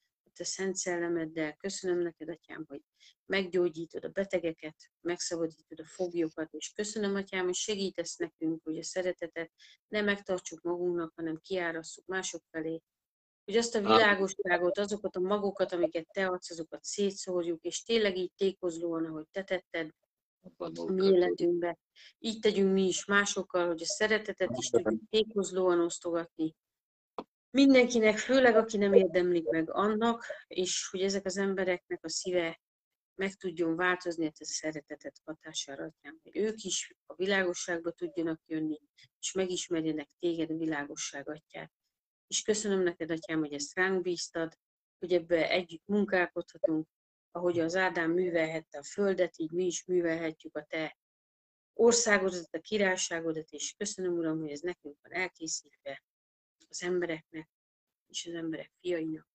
te szent szellemeddel. Köszönöm neked, Atyám, hogy meggyógyítod a betegeket, megszabadítod a foglyokat, és köszönöm, Atyám, hogy segítesz nekünk, hogy a szeretetet nem megtartsuk magunknak, hanem kiárasszuk mások felé, hogy azt a világosságot, azokat a magokat, amiket te adsz, azokat szétszórjuk, és tényleg így tékozlóan, ahogy te tetted a mi életünkbe. Így tegyünk mi is másokkal, hogy a szeretetet is tudjuk tékozlóan osztogatni. Mindenkinek, főleg aki nem érdemlik meg annak, és hogy ezek az embereknek a szíve meg tudjon változni a szeretetet hatására, atyám, hogy ők is a világosságba tudjanak jönni, és megismerjenek téged a világosság atyát és köszönöm neked, Atyám, hogy ezt ránk bíztad, hogy ebbe együtt munkálkodhatunk, ahogy az Ádám művelhette a földet, így mi is művelhetjük a te országodat, a királyságodat, és köszönöm, Uram, hogy ez nekünk van elkészítve, az embereknek, és az emberek fiainak.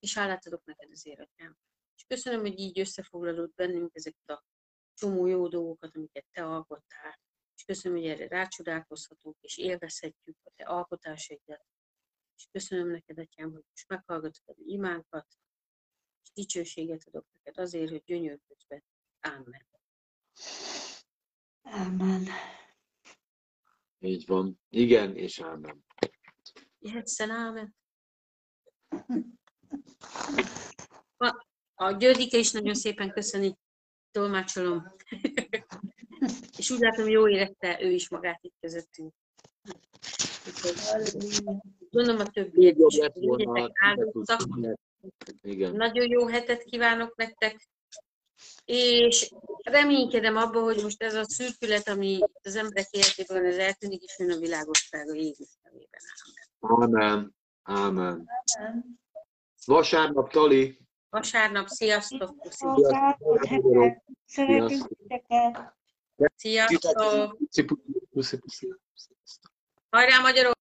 És hálát adok neked az Atyám. És köszönöm, hogy így összefoglalod bennünk ezeket a csomó jó dolgokat, amiket te alkottál. És köszönöm, hogy erre rácsodálkozhatunk, és élvezhetjük a te alkotásaidat, és köszönöm neked, Atyám, hogy most meghallgatod a imánkat, és dicsőséget adok neked azért, hogy gyönyörködsz be. Amen. Amen. Így van. Igen, és ámen. El, ámen. (laughs) A Györgyike is nagyon szépen köszöni, tolmácsolom. (laughs) és úgy látom, jó érette ő is magát itt közöttünk. Gondolom a többiek is. áldottak. Igen. Nagyon jó hetet kívánok nektek, és reménykedem abban, hogy most ez a szürkület, ami az emberek életében ez eltűnik, és jön a világosság a Jézus nevében. Amen. Amen. Vasárnap, Tali. Vasárnap, sziasztok! Szeretünk titeket! Sziasztok! Hajrá, magyarok!